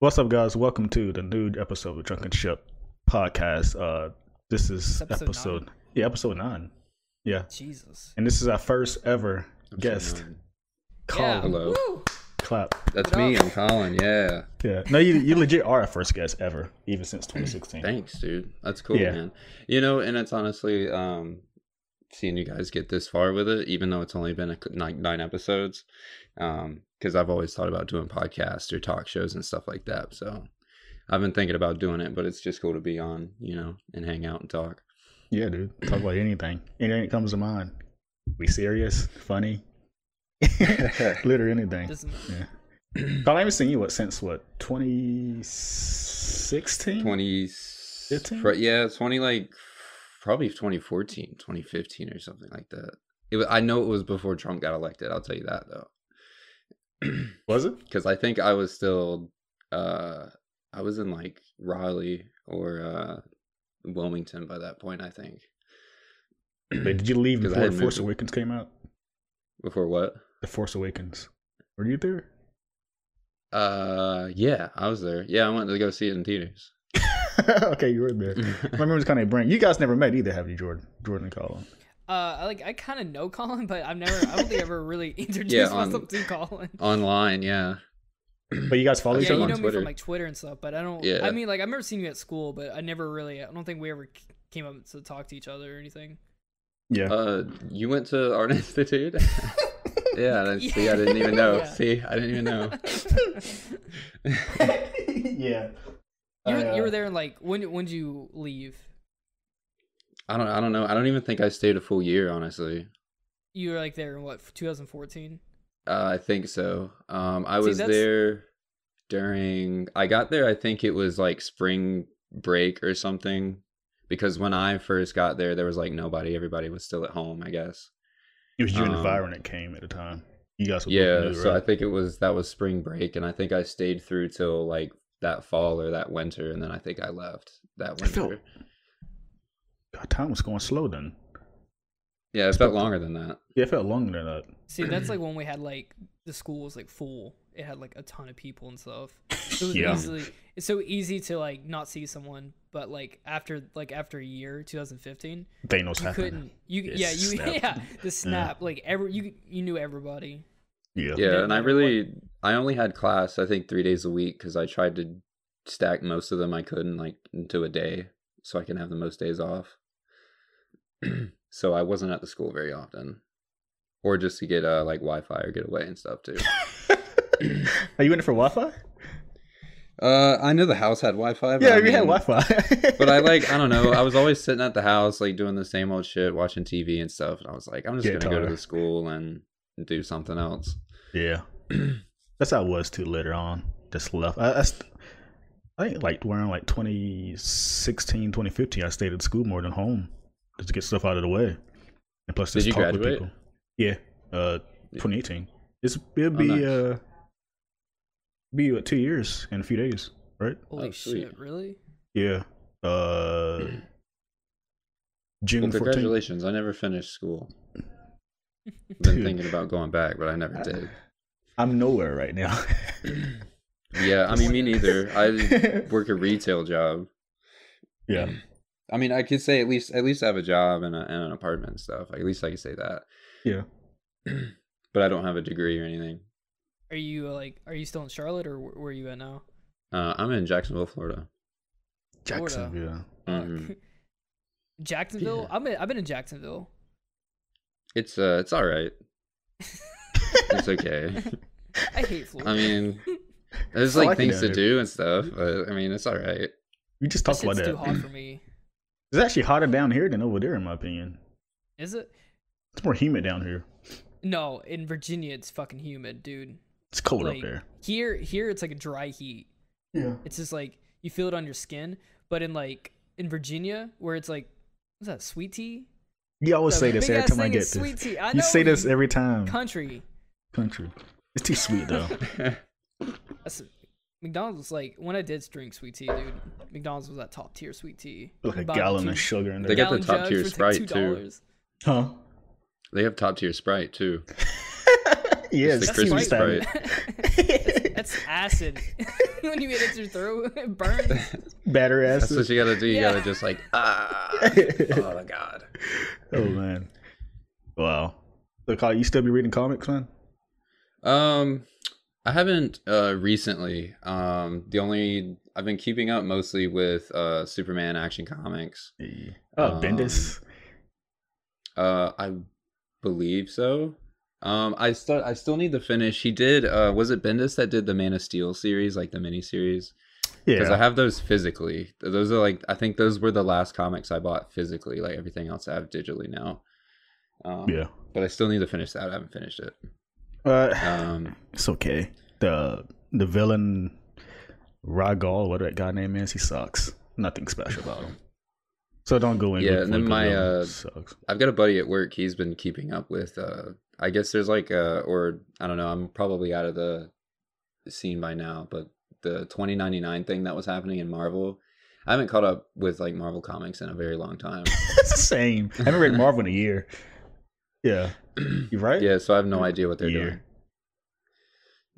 What's up, guys? Welcome to the new episode of Drunken Ship podcast. Uh, this is episode episode, nine? yeah, episode nine. Yeah, Jesus. and this is our first ever guest. Episode nine. Call Yeah. Hello. Woo! clap. That's me. up? I'm Colin. Yeah. Yeah, no, you you legit are our first guest ever, even since 2016. Thanks, dude. That's cool, Yeah. man. You know, and it's honestly um seeing you guys get this far with it, even though it's only been a, c- nine, nine episodes. Um, because I've always thought about doing podcasts or talk shows and stuff like that. So I've been thinking about doing it, but it's just cool to be on, you know, and hang out and talk. Yeah, dude, talk about anything, anything that comes to mind. Be serious, funny, literally anything. Doesn't- Yeah. Carl, I haven't seen you what since what 2016? 20 15? fr- yeah 20 like probably 2014 2015 or something like that it was, i know it was before trump got elected i'll tell you that though Was it? because i think i was still uh i was in like raleigh or uh wilmington by that point i think Wait, did you leave before had Force moved- Awakens came out? before what The Force Awakens. Were you there? uh yeah i was there yeah i went to go see it in theaters okay, you were there. My memory's kind of brain. You guys never met either, have you, Jordan? Jordan and Colin. Uh, like I kind of know Colin, but I've never. I don't think I ever really introduced Yeah, on- myself to Colin. online yeah But you guys follow Yeah, each yeah, other? you know on me Twitter. from like Twitter and stuff, but I don't. Yeah. I mean, like I remember seeing you at school, but I never really. I don't think we ever came up to talk to each other or anything. yeah. uh you went to art institute yeah that's, see i didn't even know Yeah. see i didn't even know yeah. You, I, uh, you were there in like when? When did you leave? I don't I don't know. I don't even think I stayed a full year, honestly. You were like there in what 2014? Uh, I think so. Um, I See, was that's- there during. I got there. I think it was like spring break or something, because when I first got there, there was like nobody. Everybody was still at home. I guess. It was you and um, Byron that came at the time. You guys were Yeah. new, So I think it was that was spring break, and I think I stayed through till like that fall or that winter, and then I think I left that I felt- winter. God, time was going slow then. Yeah, it felt longer than that. Yeah, it felt longer than that. See, that's like when we had like the school was like full. It had like a ton of people and stuff. So it was Yeah. easily it's so easy to like not see someone, but like after like after a year, 2015, Thanos you happened. couldn't. You It yeah you snapped. yeah the mm. snap like every you you knew everybody. Yeah. yeah didn't and i matter what- really i only had class i think three days a week because i tried to stack most of them i could in like into a day so i can have the most days off so i wasn't at the school very often or just to get uh like wi-fi or get away and stuff too Are you in it for Wi-Fi? uh i know the house had wi-fi Yeah, I we had Wi-Fi. but i like i don't know i was always sitting at the house like doing the same old shit watching tv and stuff and i was like i'm just Get gonna go to the school and do something else Yeah, that's how I was too. Later on, just left. I, I, I think like around like 2016, 2015, I stayed at school more than home just to get stuff out of the way, and plus Did just you talk with graduate? people. Yeah, uh, Yeah. 2018. It's it'll Oh, be nice. uh, be uh, two years in a few days, right? Holy Oh, shit! Really? Yeah. Uh, June Well, 14th. congratulations. I never finished school. I've Been Dude. thinking about going back, but I never did. I'm nowhere right now. Yeah, I mean, me neither. I work a retail job. yeah. I mean, I could say at least at least I have a job and, a, and an apartment and stuff. Like, at least I could say that. Yeah. But I don't have a degree or anything. Are you uh, like are you still in Charlotte or wh- where are you at now? Uh, I'm in Jacksonville, Florida. Florida. Jacksonville. Mhm. Fuck. Jacksonville. Yeah. I've been I've been in Jacksonville. It's uh, it's all right. It's okay. I hate Florida. I mean, there's like like things to do and stuff. But I mean, it's all right. We just that talked about shit's that. too hot for me. It's actually hotter down here than over there, in my opinion. Is it? It's more humid down here. No, in Virginia it's fucking humid, dude. It's cold Like up there. here, here it's like a dry heat. Yeah. It's just like you feel it on your skin. But in like in Virginia, where it's like, what's that? Sweet tea. You always The say this every time I get is this. Sweet tea. I You know say this every time. country. Country. It's too sweet though. That's McDonald's was like when I did drink sweet tea, dude. McDonald's was that top tier sweet tea. like a You gallon two- of sugar in there. They got the top tier jugs for, like, Sprite, too. huh? they have top tier Sprite too. yes, the That's crispy crispy Sprite. Sprite. That's acid. when you hit it your throat, it burns. Batter acid. That's what you gotta do. You Yeah. gotta just like ah. oh my god. oh man. Wow. So, Kyle, you still be reading comics, man? Um, I haven't uh recently. Um, the only I've been keeping up mostly with uh Superman Action Comics. Yeah. Oh, Um, Bendis. Uh, I believe so. Um, I still I still need to finish. He did. Uh, was it Bendis that did the Man of Steel series, like the mini series? Because I have those physically. Those are like I think those were the last comics I bought physically. Like everything else I have digitally now. Um, yeah. But I still need to finish that. I haven't finished it. Uh, Um, it's okay. The the villain Rogol, what that guy name is, he sucks. Nothing special about him. So don't go in. Yeah, and then my, uh, sucks. I've got a buddy at work. He's been keeping up with. Uh, I guess there's like, uh, or I don't know. I'm probably out of the scene by now, but the 2099 thing that was happening in Marvel. I haven't caught up with like Marvel comics in a very long time. it's the same. I haven't read Marvel in a year. Yeah, you right? yeah, so I have no idea what they're Year. doing.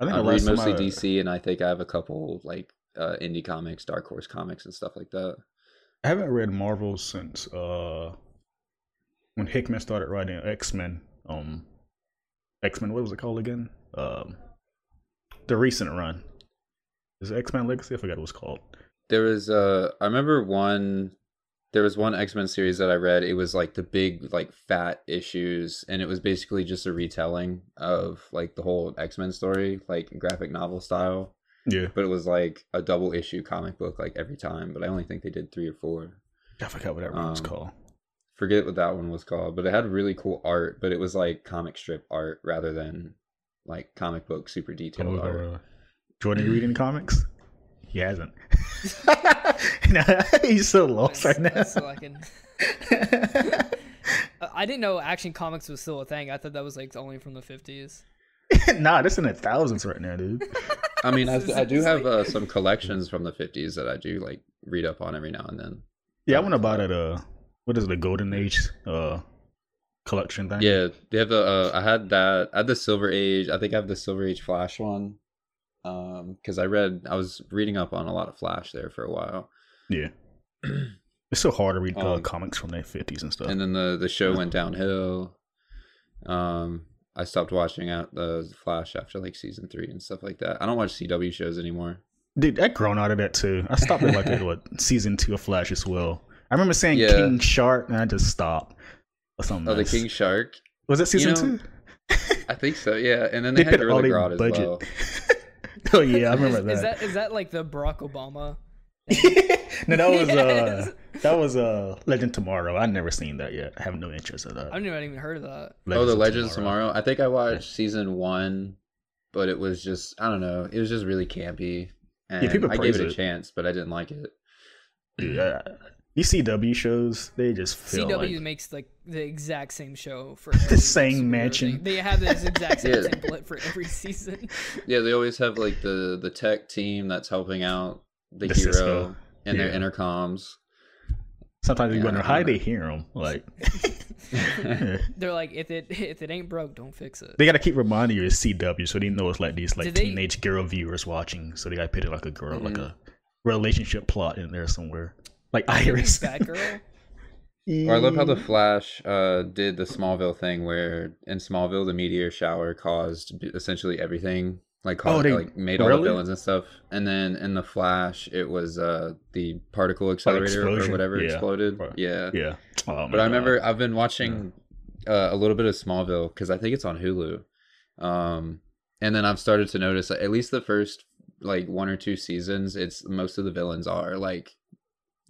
I think I read mostly I- DC, and I think I have a couple like uh, indie comics, Dark Horse comics, and stuff like that. I haven't read Marvel since uh when Hickman started writing X Men. Um, X Men. What was it called again? Um, the recent run. Is X Men Legacy? I forgot what it was called. There was uh I remember one there was one X-Men series that I read. It was like the big like fat issues and it was basically just a retelling of like the whole X-Men story, like graphic novel style. Yeah, But it was like a double issue comic book like every time, but I only think they did 3 or 4. I forgot what that one was Um, called. Forget what that one was called, but it had really cool art, but it was like comic strip art rather than like comic book super detailed Oh, art. Jordan, you reading comics? He hasn't. no, he's so lost right now. That's- that's like an- Uh, I didn't know Action Comics was still a thing. I thought that was like only from the fifties. nah, this in the thousands right now, dude. I mean, I, I do have uh, some collections from the 50s that I do like read up on every now and then. Yeah, I want to buy that. Uh, what is it, the Golden Age uh collection thing? Yeah, they have the. Uh, I had that. I had the Silver Age. I think I have the Silver Age Flash one. Um, because I read, I was reading up on a lot of Flash there for a while, yeah. It's so hard to read uh, Um, comics from the fifties and stuff. and then the the show went downhill. Um, I stopped watching out the Flash after like season three and stuff like that. I don't watch CW shows anymore. Dude, I grown out of that too. I stopped at like at, what season two of Flash as well. I remember saying Yeah. King Shark, and I just stopped. Or something. Oh, the. King Shark. was it season know, two? I think so. Yeah, and then they, They had all Gorilla as budget. well. oh yeah, I remember is, that. Is that is that like the Barack Obama? no, that was Yes. uh, that was uh, Legend Tomorrow. I've never seen that yet. I have no interest in that. I've never even heard of that. oh, the of Legends Tomorrow. I think I watched season one, but it was just I don't know. It was just really campy, and people I gave it a it. chance, but I didn't like it. Yeah, these CW shows, they just feel CW like makes like the exact same show for The same superhero mansion. thing. They have this exact same Yeah. template for every season. Yeah, they always have like the the tech team that's helping out the, The hero Cisco. and their intercoms. sometimes you Yeah, wonder I how they hear them. Like They're like, if it if it ain't broke, don't fix it. they got to keep reminding you it's CW, so they know it's like these like Did they- teenage girl viewers watching. So they got to put it like a girl, like Mhm. a relationship plot in there somewhere, like Iris. Batgirl. Or I love how the Flash uh, did the Smallville thing, where in Smallville the meteor shower caused essentially everything, like caused, Oh, they- like made all the villains and stuff. And then in the Flash, it was uh, the particle accelerator or whatever Yeah. exploded. Right. Yeah. yeah. Oh, my But I God. remember I've been watching uh, a little bit of Smallville because I think it's on Hulu, um, and then I've started to notice at least the first like one or two seasons, it's most of the villains are like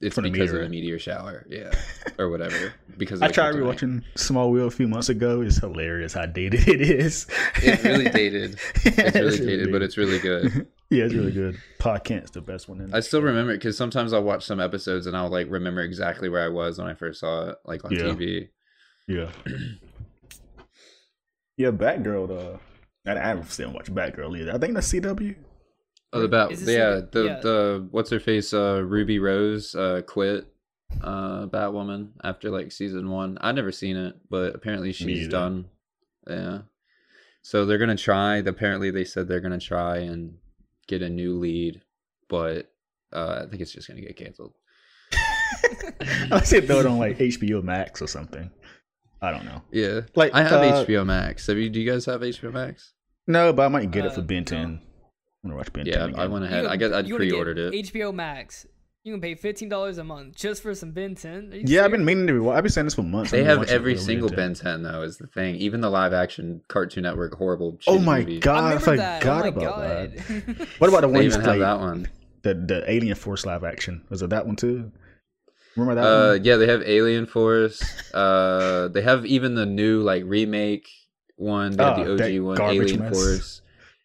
it's because meteor. of the meteor shower, yeah, or whatever. Because of I tried rewatching Smallville a few months ago. It's hilarious how dated it is. It's really dated. It's really dated, but it's really good. yeah, it's really good. Pod Kent's the best one. In I still remember it because sometimes I'll watch some episodes and I'll like remember exactly where I was when I first saw it, like on Yeah. TV. Yeah. yeah, Batgirl. Uh, I I haven't still watched Batgirl either. I think that's CW. Oh, the bat, yeah, like a- the yeah. the what's her face, uh, Ruby Rose, uh, quit, uh, Batwoman after like season one. I've never seen it, but apparently she's done. Yeah, So they're gonna try. Apparently, they said they're gonna try and get a new lead, but uh, I think it's just gonna get canceled. I said throw it on like HBO Max or something. I don't know. Yeah, Like I have uh, HBO Max. Have you? Do you guys have HBO Max? No, but I might get it Uh, for Ben 10. no. 10. I'm gonna watch Ben 10. Yeah, I again. went You ahead. I guess I'd you get pre-ordered it. HBO Max. You can pay fifteen dollars a month just for some Ben 10. Are you Yeah, I've been meaning to. Rewatch. I've been saying this for months. They I've been have watching every single Ben 10. Ben 10 though. Is the thing. Even the live action Cartoon Network horrible. Oh my movie. God, I, remember forgot. Oh my about god. that. What about the one you even have that one. The the Alien Force live action was it that one too? Remember that Uh, one? yeah, they have Alien Force. uh, they have even the new like remake one. They have Ah, the that OG one, garbage Alien mess. Force,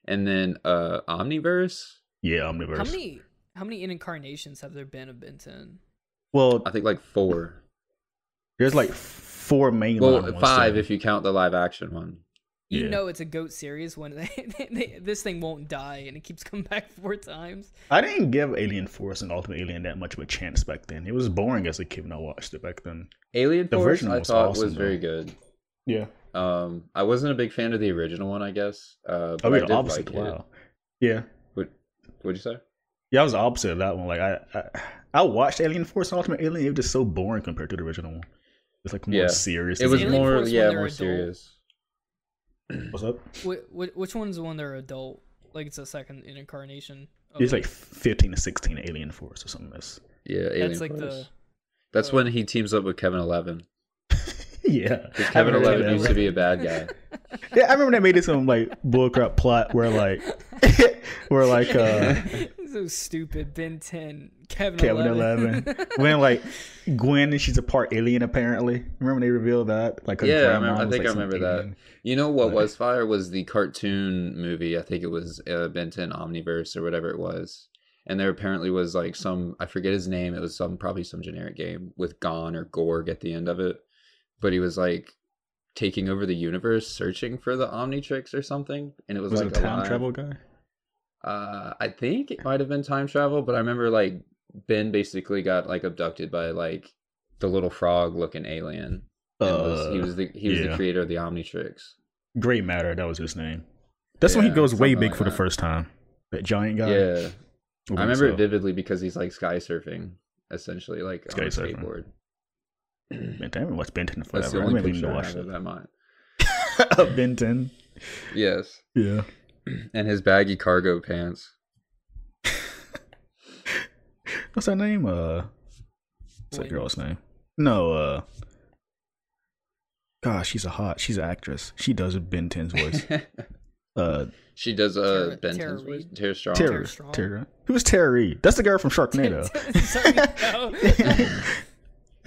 and then uh, Omniverse. Yeah, Omniverse. how many how many incarnations have there been of Ben 10? Well, I think like four. there's like four main. Well, ones five too. if you count the live action one. You Yeah. know it's a goat series when they, they, this thing won't die and it keeps coming back four times. I didn't give Alien Force and Ultimate Alien that much of a chance back then. It was boring as a kid when I watched it back then. Alien The Force, I was thought awesome, was very though. good. Yeah. Um, I wasn't a big fan of the original one, I guess. Uh, Oh, but I the did opposite. like it. wow. Yeah. What? What'd you say? Yeah, I was the opposite of that one. Like I, I, I watched Alien Force and Ultimate Alien. It was just so boring compared to the original one. It's like more Yeah. serious. It was Alien more, Force yeah, more adult? serious. What's up? Wh- wh- which one's the one they're adult? Like it's a second incarnation. of It's like 15 to 16 Alien Force or something. That's Yeah, Alien that's like the That's uh, when he teams up with Kevin Eleven. Yeah. Because Kevin Eleven used to be a bad guy. Yeah, I remember they made it some like bullcrap plot where like, where like uh so stupid. Ben 10, Kevin, Kevin 11. Eleven when like Gwen and she's a part alien apparently. Remember they revealed that? Like Yeah, I grandma remember- I was, think like, I remember that. alien. You know what Right. was fire was the cartoon movie. I think it was uh, Ben 10 Omniverse or whatever it was. And there apparently was like some I forget his name. It was some probably some generic game with Gon or Gorg at the end of it. But he was like taking over the universe, searching for the Omnitrix or something. And it was, Was like it a time alive. travel guy? Uh, I think it might have been time travel, but I remember like Ben basically got like abducted by like the little frog looking alien. And was, he Uh, was the he was yeah. the creator of the Omnitrix. Grey Matter, that was his name. That's when he goes way big like for the first time. That giant guy. Yeah, I remember it vividly because he's like sky surfing, essentially, like on a surfing. skateboard. Ben 10. I haven't watched Ben 10 That's forever. the I only haven't even picture I watched have it. of that mind. ben 10. Yes, Yeah. and his baggy cargo pants. What's her name? Uh, what's that girl's name? No, uh, gosh, she's a hot. She's an actress. She does Ben 10's voice. Uh, she does uh Tara- Ben Tara 10's voice. Reid? Tara Strong. Terror. Strong. Terror. Who's Tara Reid? That's the girl from Sharknado.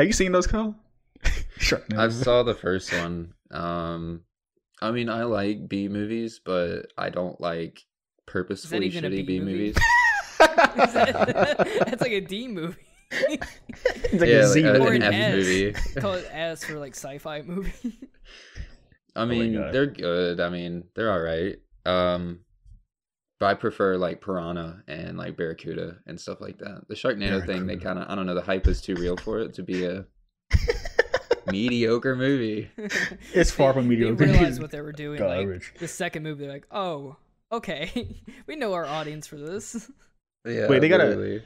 Sorry, no. Have you seen those, Kyle? Sharknado. I saw the first one. Um, I mean, I like B movies, but I don't like purposefully shitty B B movies. That's like a D movie. It's like yeah, a like Z a- Or movie. an an F S. movie. Call it S for like sci-fi movie. I mean, God. they're good. I mean, they're all right. Um, but I prefer like Piranha and like Barracuda and stuff like that. The Sharknado thing, they kind of, I don't know, the hype is too real for it to be a mediocre movie. It's far from They mediocre. realized what they were doing. Garbage. Like the second movie, they're like, "Oh, okay, we know our audience for this." Yeah, Wait, they gotta- literally.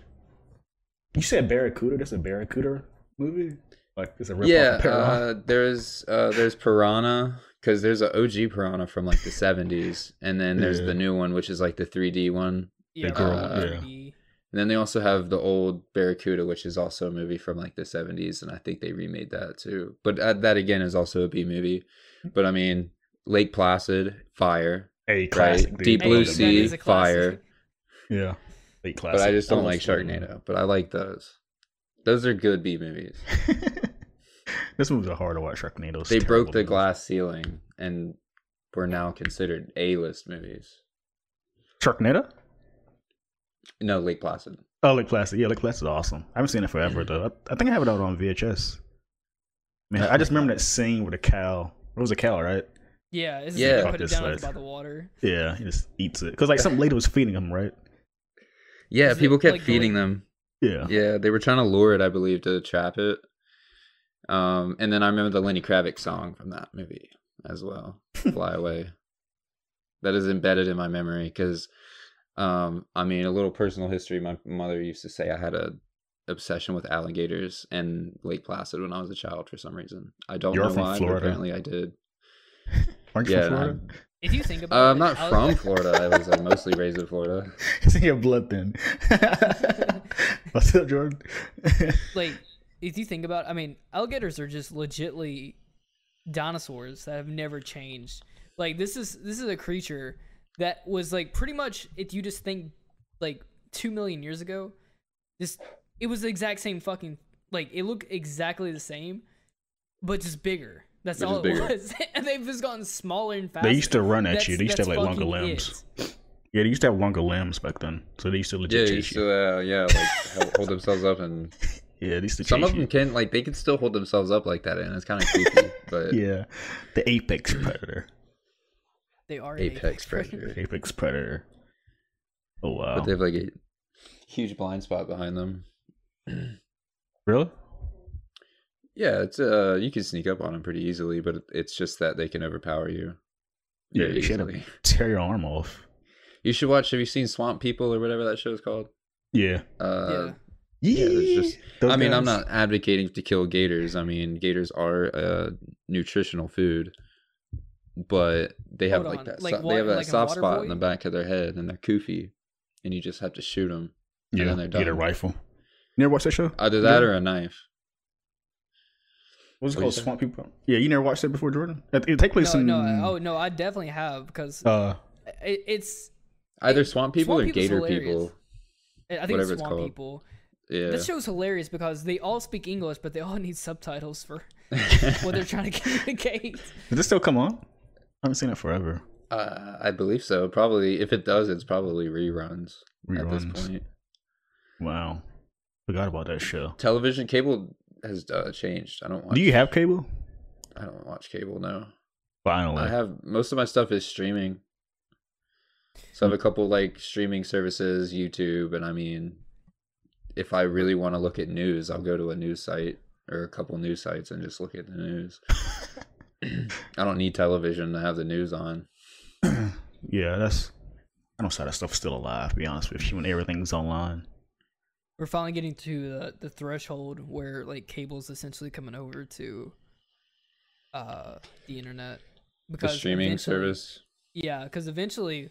You said Barracuda? That's a Barracuda movie? Like, it's a rip Yeah, off of Piranha? uh, there's uh, there's Piranha because there's a OG Piranha from like the 70s, and then there's Yeah. the new one, which is like the 3D one. Yeah, uh, yeah. And then they also have the old Barracuda, which is also a movie from like the 70s, and I think they remade that too. But uh, that again is also a B movie. But I mean, Lake Placid, fire. a classic. dude. Deep Hey, Blue Sea, is a classic. fire. Yeah. Late classic. But I just don't like Almost one. Sharknado. But I like those. Those are good B movies. this movie's a hard to watch. Sharknado. They broke the glass ceiling and were now considered A-list movies. Sharknado? No, Lake Placid. Oh, Lake Placid. Yeah, Lake Placid is awesome. I haven't seen it forever though. I, I think I have it out on VHS. Man, I just remember that scene with the cow. It was a cow, right? Yeah, it's Yeah. yeah. Put it down slice. by the water. Yeah, he just eats it because like some lady was feeding him, right? Yeah, Is it, people kept like, feeding going- them. Yeah. Yeah, they were trying to lure it, I believe, to trap it. Um, and then I remember the Lenny Kravitz song from that movie as well, "Fly Away." that is embedded in my memory because, um, I mean, a little personal history. My mother used to say I had a obsession with alligators and Lake Placid when I was a child for some reason. I don't You're know from why, but apparently I did. Aren't you Yeah, from Florida? If you think about Uh, I'm it, not I- from Florida. I was like, mostly raised in Florida. It's in your blood then. What's up, Jordan? like if you think about I mean, alligators are just legitly dinosaurs that have never changed. Like this is this is a creature that was like pretty much if you just think like two million years ago, this it was the exact same fucking like it looked exactly the same, but just bigger. That's But all just it bigger. was. and they've just gotten smaller and faster. they used to run at you. They used to have like longer limbs. it. Yeah, they used to have longer limbs back then, so they used to Yeah, legit they chase used you. to, uh, yeah, like hold themselves up, and Yeah, they used to some of them you. can like they can still hold themselves up like that, and it's kind of creepy. But Yeah, the apex predator. They are an apex predator. predator, Apex predator. Oh wow! but they have like a huge blind spot behind them. really? Yeah, it's uh, you can sneak up on them pretty easily, but it's just that they can overpower you. Yeah, you should easily. tear your arm off. You should watch. Have you seen Swamp People or whatever that show is called? Yeah. Uh, Yeah. Yeah, there's just- I mean, I'm not advocating to kill gators. I mean, gators are a nutritional food, but they have Hold like that. like so- wa- they have that like in soft spot in the back of their head, and they're koofy, and you just have to shoot them. Yeah, then they're get a rifle. You never watched that show? Either that Yeah. or a knife. What's it What'd called? Swamp People. Yeah, you never watched that before, Jordan? It, it take place No, in. no, oh no, I definitely have because Uh, it, it's Either swamp people Swamp or gator hilarious. people. I think Whatever it's it's Swamp called. People. Yeah. This show's hilarious because they all speak English, but they all need subtitles for what they're trying to communicate. does this still come on? I haven't seen it forever. uh, I believe so. Probably, if it does, it's probably reruns, at this Reruns. point. Wow, forgot about that show. Television cable has uh, changed. I don't watch. Do you have cable? I don't watch cable now. Finally, I have most of my stuff is streaming. So I have a couple like streaming services, YouTube, and I mean, if I really want to look at news, I'll go to a news site or a couple news sites and just look at the news. I don't need television to have the news on. yeah, that's. I don't say that stuff's still alive. To be honest with you, when everything's online. We're finally getting to the, the threshold where like cable's essentially coming over to uh the internet The because streaming service. Yeah, because eventually,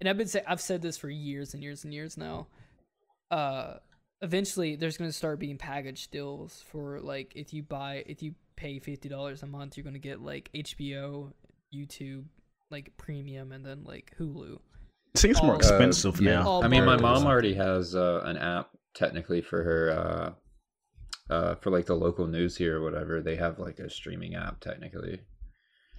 and I've been say I've said this for years and years and years now. Uh, eventually, there's gonna start being package deals for like if you buy if you pay fifty dollars a month, you're gonna get like HBO, YouTube, like premium, and then like Hulu. It seems more All- expensive Uh, now. All I mean, my mom already has uh, an app technically for her, uh, uh, for like the local news here or whatever. They have like a streaming app technically.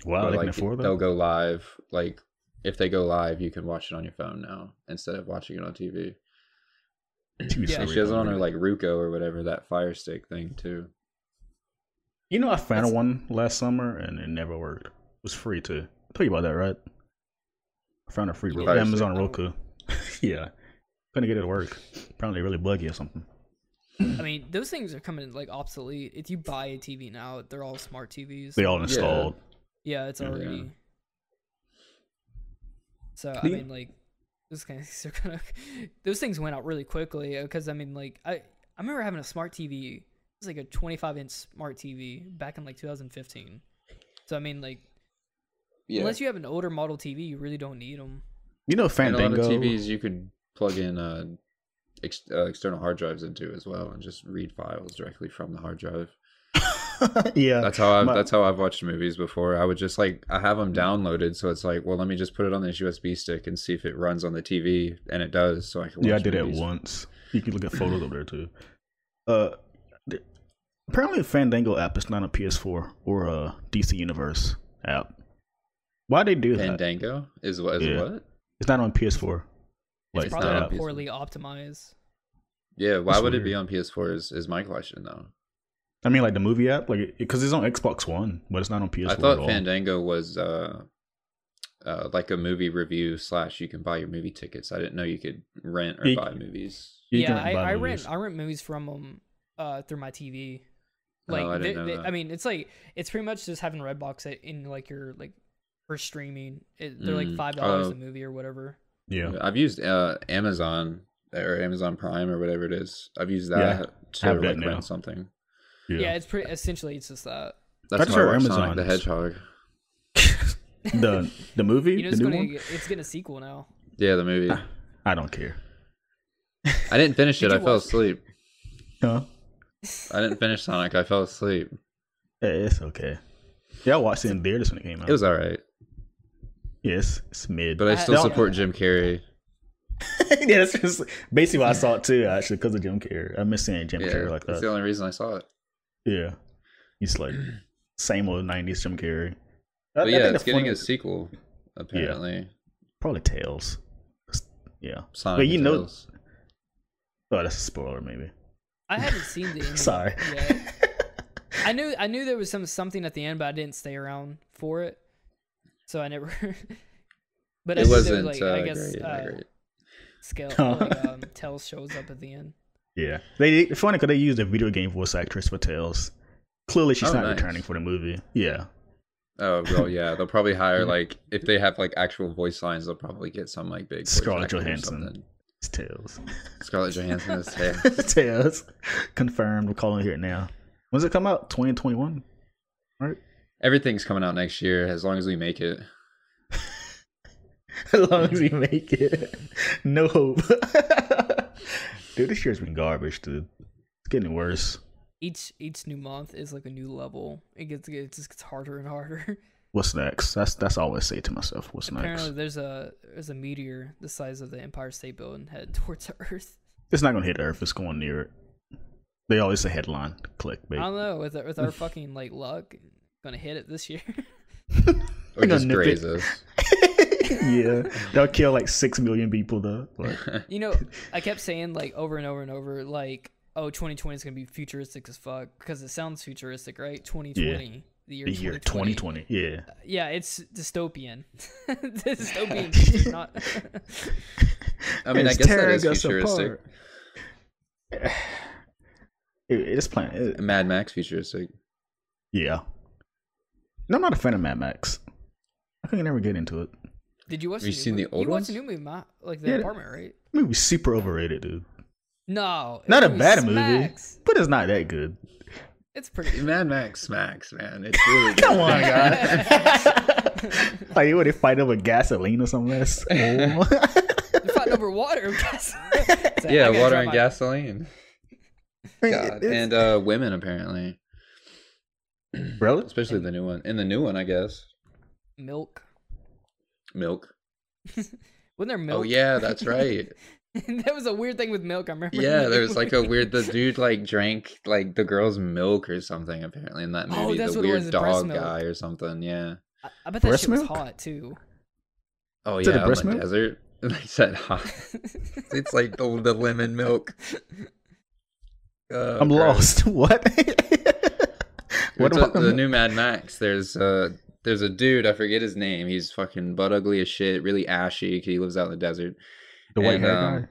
Wow, But, they like can afford they'll go live. Like if they go live, you can watch it on your phone now instead of watching it on TV. TV Yeah, And she has it on her like Roku or whatever that Fire Stick thing too. You know, I found That's- one last summer and it never worked. It was free too. I told you about that, right? I found a free Yeah. Roku- Amazon Roku. yeah, couldn't get it to work. Apparently, really buggy or something. I mean, those things are coming like obsolete. If you buy a TV now, they're all smart TVs. They all installed. Yeah, it's Yeah. already. So I mean, like, those things are gonna. Those things went out really quickly because I mean, like, I I remember having a smart TV. It was like a 25 inch smart TV back in like 2015. So I mean, like, unless you have an older model TV, you really don't need them. You know, and a lot of TVs you could plug in uh, ex- uh, external hard drives into as well and just read files directly from the hard drive. yeah, That's how I've my- that's how I've watched movies before. I would just like I have them downloaded, so it's like, well, let me just put it on this USB stick and see if it runs on the TV, and it does. So I can. Watch yeah, I did that movies. once. You can look at photos over there too. Uh, th- apparently, the Fandango app is not a PS4 or a DC Universe app. Why they do that? Fandango is what? Is Yeah. what? It's not on PS4. It's probably not not on PS4. poorly optimized. Yeah. Why That's would it be on PS4? Is is my question though. I mean, like the movie app, like because it's on Xbox One, but it's not on PS4 I at thought all. Fandango was uh, uh, like a movie review slash you can buy your movie tickets. I didn't know you could rent or You- buy movies. You yeah, I, buy I movies. rent I rent movies from them uh, through my TV. Oh, Like, I they- didn't know they- that. I mean, it's like it's pretty much just having Redbox it in like your like for streaming. It, they're like Mm, five dollars uh, a movie or whatever. Yeah. I've used uh, Amazon or Amazon Prime or whatever it is. I've used that Yeah, to have that now. rent something. Yeah. Yeah. it's pretty. Essentially, it's just that. That's That's how I where watch Amazon Sonic the. Hedgehog. the the movie, You know, the it's new gonna one. get, it's getting a sequel now. Yeah, the movie. Ah, I don't care. I didn't finish it. I you fell watch- asleep. Huh? I didn't finish Sonic. I fell asleep. Yeah, it's okay. Yeah, I watched it in theaters when it came out. It was all right, yes, it's mid. but I I- still Don't- support Jim Carrey. yeah, that's just basically why I saw it too. Actually, because of Jim Carrey. I miss seeing Jim Yeah, Carrey like that. that's the only reason I saw it. Yeah, he's like same old '90s Jim Carrey. I- But I yeah, think it's the getting a sequel apparently. probably Tails. Yeah. Sonic But you know- Tails. Oh, that's a spoiler, maybe. I haven't seen the end. Sorry. Yet. I knew I knew there was some something at the end, but I didn't stay around for it, so I never. but I It knew there wasn't like, uh, I guess great, not uh, great. scale like, um, Tails shows up at the end. Yeah, they funny because they used a video game voice actress for Tails. Clearly, she's Oh, not nice. returning for the movie. Yeah, Oh well, yeah. They'll probably hire like if they have like actual voice lines, they'll probably get some like big Scarlett Johansson. it's Tails. Scarlett Johansson is Tails. Tails. Confirmed. We're calling it here now. When's it come out? 2021? Right? Everything's coming out next year as long as we make it. as long as we make it. No hope. Dude, this year's been garbage, dude. It's getting worse. Each each new month is like a new level. It gets it just gets harder and harder. What's next? That's that's all I always say to myself. What's Apparently, next? there's a there's a meteor the size of the Empire State Building headed towards Earth. It's not gonna hit Earth. It's going near it. They always say headline click. I don't know with with our fucking like luck, gonna hit it this year. Or They're just graze us. Yeah, they'll kill like six million people though. Like, You know, I kept saying like over and over and over, like, oh, 2020 is gonna be futuristic as fuck because it sounds futuristic, right? 2020, the year the year 2020. 2020. Yeah. Uh, yeah, it's dystopian. dystopian, not. I mean, I guess that is us futuristic. apart. It, it's playing. It, Mad Max futuristic. yeah. No, I'm not a fan of Mad Max. I can never get into it. Did you watch? Have you new seen the movie? old You watched the new movie, Ma- like the Yeah. apartment, right? Movie's super overrated, dude. No, Not a movie bad movie, but it's not that good. It's pretty. Mad Max smacks, man. It's really good. Come on, guys. like, what, they fight over gasoline or something? That's They're fighting over water. guys. So Yeah, water and my- gasoline. God. And uh women apparently. really? Especially the new one. In the new one, I guess. milk. Milk. Wasn't there milk? Oh yeah, that's right. that was a weird thing with milk. I remember. Yeah, there was like a weird the dude like drank like the girl's milk or something apparently in that Oh, movie. that's the what it weird was, the breast dog milk. guy or something, yeah. I, I bet that Breast shit was hot too. Oh Is yeah, a on breast the milk? desert. They said hot. it's like the, the lemon milk. Oh, I'm gross. lost. What? what It's about a- the new Mad Max? There's uh there's a dude I forget his name. He's fucking butt ugly as shit, really ashy. 'cause He lives out in the desert. the white and, hair um, guy?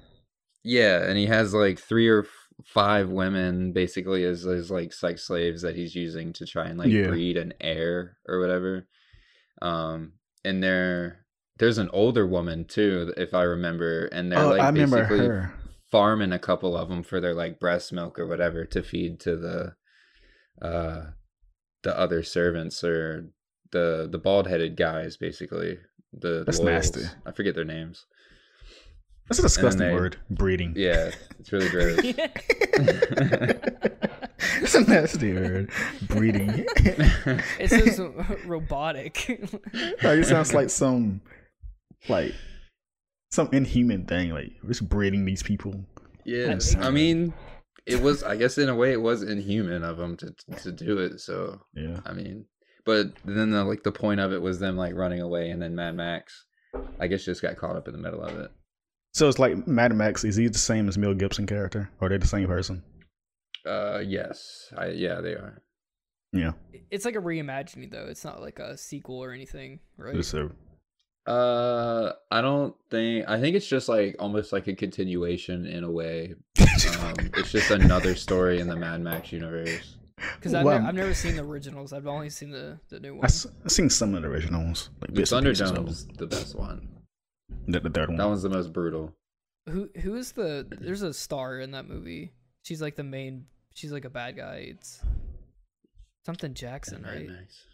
Yeah, and he has like three or f- five women basically as as like sex slaves that he's using to try and like Yeah. breed an heir or whatever. Um, and there there's an older woman too, if I remember, and they're Oh, like I basically farming a couple of them for their like breast milk or whatever to feed to the uh the other servants or the the bald headed guys basically the That's loyals. nasty. I forget their names. That's a disgusting they- word. Breeding. Yeah, it's really gross. it's a nasty word. Breeding. It says robotic. like, it sounds like some, like, some inhuman thing. Like, we're just breeding these people. Yes, I mean, it was. I guess in a way, it was inhuman of them to to do it. So Yeah. I mean, but then the like the point of it was them like running away, and then Mad Max, I guess, just got caught up in the middle of it. So it's like Mad Max. Is he the same as Mel Gibson character? Or are they the same person? Uh, yes, I yeah, they are. Yeah. it's like a reimagining though. It's not like a sequel or anything, right? It's a, Uh, I don't think. I think it's just like almost like a continuation in a way. Um, it's just another story in the Mad Max universe. Because I've, Well, never, I've never seen the originals. I've only seen the the new ones. I one. s- I've seen some of the originals, like The bits and pieces of them. Thunderdome's the best one. The, the third one. That one's the most brutal. Who who is the? There's a star in that movie. She's like the main. She's like a bad guy. It's something Jackson, Mad right? Max.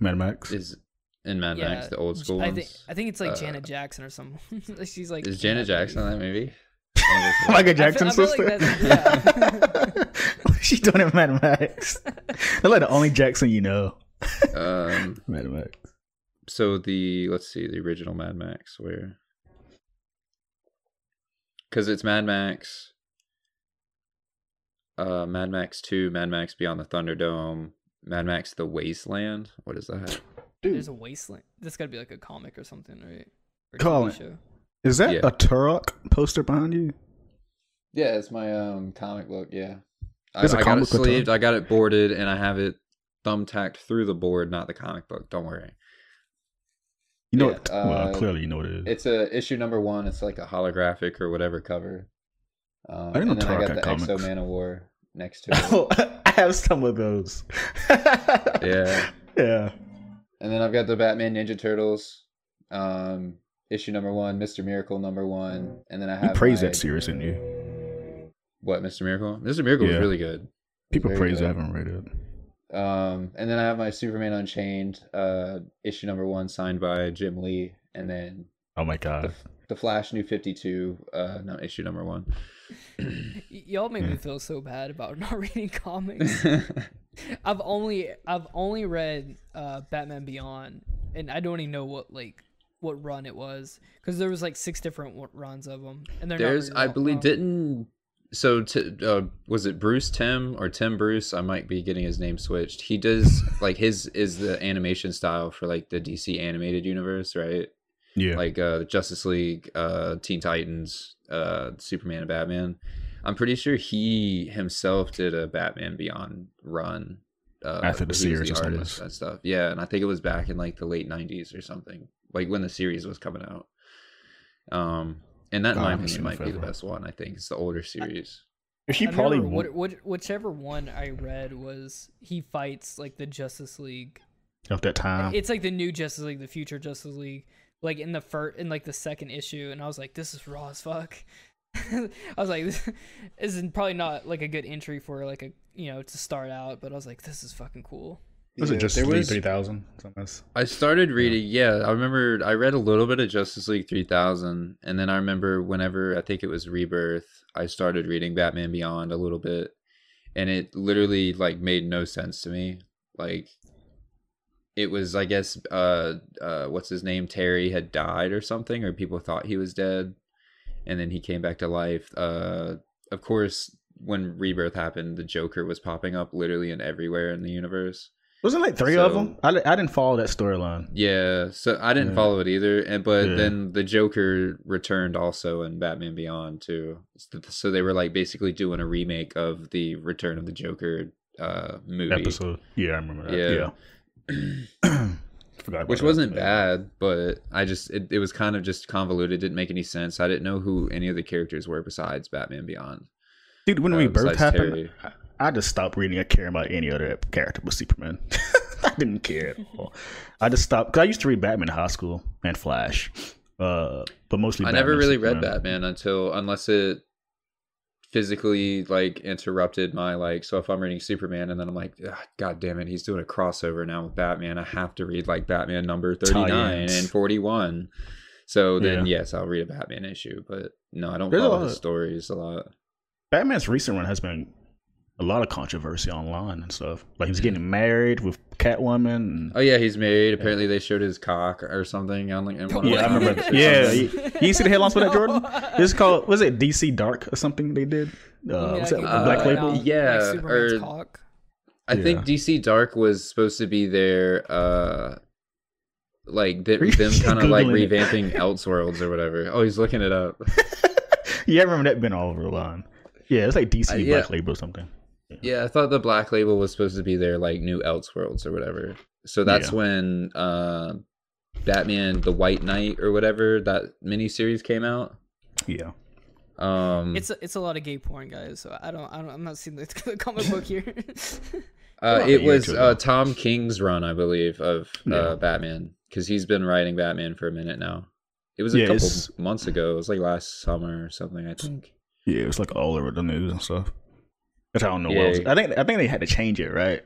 Mad Max. Is in Mad Max the old school I ones? think I think it's like Uh, Janet Jackson or something. She's like. Is Janet. Jackson in that movie? Michael Jackson I feel like sister. that's- What's she doing in Mad Max? That's like the only Jackson you know. um, Mad Max. so the let's see the original Mad Max where because it's Mad Max, uh, Mad Max Two, Mad Max Beyond the Thunderdome, Mad Max The Wasteland. What is that? Dude. There's a wasteland. This got to be like a comic or something, right? Or Colin. TV show. Is that Yeah. a Turok poster behind you? Yeah, it's my um comic book. Yeah, I, There's I got it sleeved. I got it boarded, and I have it thumbtacked through the board, not the comic book. Don't worry. You know Yeah, what? well, uh, clearly you know what it is. It's a issue number one. It's like a holographic or whatever cover. Um, I didn't know and then I got the comics. X-O Manowar next to it. Oh, I have some of those. yeah, Yeah. and then I've got the Batman Ninja Turtles, um, issue number one, Mister Miracle number one, and then I have. You praise my- that series, didn't you? What Mister Miracle? Mister Miracle was really good. People Very praise it. I haven't read it. Um, and then I have my Superman Unchained, uh, issue number one, signed by Jim Lee, and then Oh my god. the Flash New Fifty Two, uh, no, issue number one. Y'all make me feel so bad about not reading comics. I've only I've only read uh, Batman Beyond, and I don't even know what like what run it was because there was like six different runs of them, and they're There's, not very I believe, long. didn't so t- uh, was it Bruce Timm or Tim Bruce? I might be getting his name switched. He does like his is the animation style for like the DC animated universe, right? Yeah. Like uh, Justice League, uh, Teen Titans, uh, Superman, and Batman. I'm pretty sure he himself did a Batman Beyond run uh, After the where he was series something. artist and stuff. Yeah, and I think it was back in like the late '90s or something, like when the series was coming out. Um, and that, in my opinion, might it be the best one. I think it's the older series. he I probably remember what, what, whichever one I read was he fights like the Justice League. of that time. It's like the new Justice League, the future Justice League, like in the first in like the second issue, and I was like, this is raw as fuck. I was like, this is probably not like a good entry for like a you know to start out, but I was like, this is fucking cool. Was it just there League was- three thousand? I started reading, yeah. I remember I read a little bit of Justice League 3000, and then I remember whenever I think it was Rebirth, I started reading Batman Beyond a little bit, and it literally like made no sense to me. Like, it was, I guess, uh, uh, what's his name? Terry had died or something, or people thought he was dead, and then he came back to life. Uh, of course, when Rebirth happened, the Joker was popping up literally in everywhere in the universe. Was it like three of them? I, I didn't follow that storyline. Yeah, so I didn't Yeah. follow it either, and but Yeah. then the Joker returned also in Batman Beyond too. So- So they were like basically doing a remake of the Return of the Joker uh movie, Episode. Yeah, I remember that. Yeah. Yeah. Forgot which wasn't bad, but I just it, it was kind of just convoluted. Didn't make any sense. I didn't know who any of the characters were besides Batman Beyond. Dude, when uh, Rebirth happened, Terry. I, I just stopped reading and caring about any other character but Superman. I didn't care at all. I just stopped because I used to read Batman in high school and Flash, uh, but mostly. I Batman never really read Batman until unless it physically like interrupted my like so if I'm reading Superman and then I'm like god damn it he's doing a crossover now with Batman I have to read like Batman number 39 and 41 so then Yeah. yes I'll read a Batman issue but no I don't There's follow of- stories a lot Batman's recent run has been a lot of controversy online and stuff. Like he's getting married with Catwoman. And, oh yeah he's married apparently they showed his cock or something on like in Yeah, I remember comics that. or Yeah, you, you see the headlines for that, Jordan? No. It's called was it DC Dark or something they did? Uh, was that Uh, Black Label? Like yeah, Superman's or- cock. I think DC Dark was supposed to be their uh like th- them kind of like Googling it? revamping Elseworlds or whatever. Oh, he's looking it up. yeah, I remember that being all over the line. Yeah, it's like DC Uh, yeah. Black Label or something. Yeah, I thought the Black Label was supposed to be their like new Elseworlds or whatever. So that's Yeah. when uh Batman the White Knight or whatever that miniseries came out. Yeah. Um, It's a, it's a lot of gay porn, guys. So I don't I don't I'm not seeing the, the comic book here. uh, it a year or was uh. Tom King's run, I believe, of Yeah. uh, Batman because he's been writing Batman for a minute now. It was a Yeah, couple it's- months ago. It was like last summer or something, I think. Yeah, it was like all over the news and stuff. Which I don't know. Yeah. What was, I think I think they had to change it, right?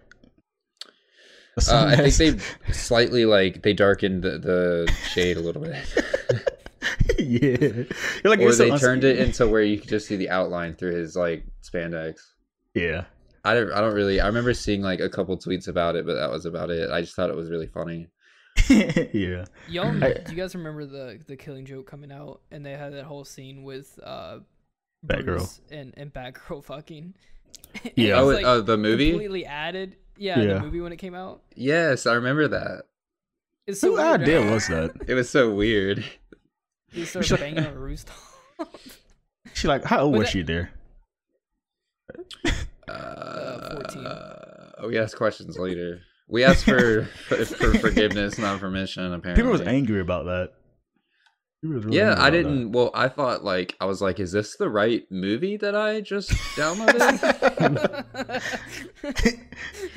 Uh, I think they slightly like they darkened the, the shade a little bit, yeah. You're like, or it's so they uns- turned it into where you could just see the outline through his like spandex. Yeah. I don't, I don't really. I remember seeing like a couple tweets about it, but that was about it. I just thought it was really funny. yeah. Y'all, I- do you guys remember the the Killing Joke coming out and they had that whole scene with uh, Batgirl. Bruce and and Batgirl fucking. And Yeah. Oh, was, it- uh, the movie? completely added. Yeah, Yeah. the movie when it came out. Yes, I remember that. It's so Who weird. idea was that? It was so weird. He started banging on a rooftop. She like, how old Was was that- she there? Uh, 14. we ask questions later. We asked for for, for forgiveness, not permission. Apparently, People was angry about that. People was really Yeah, I didn't. Well, I thought like I was like, is this the right movie that I just downloaded? that.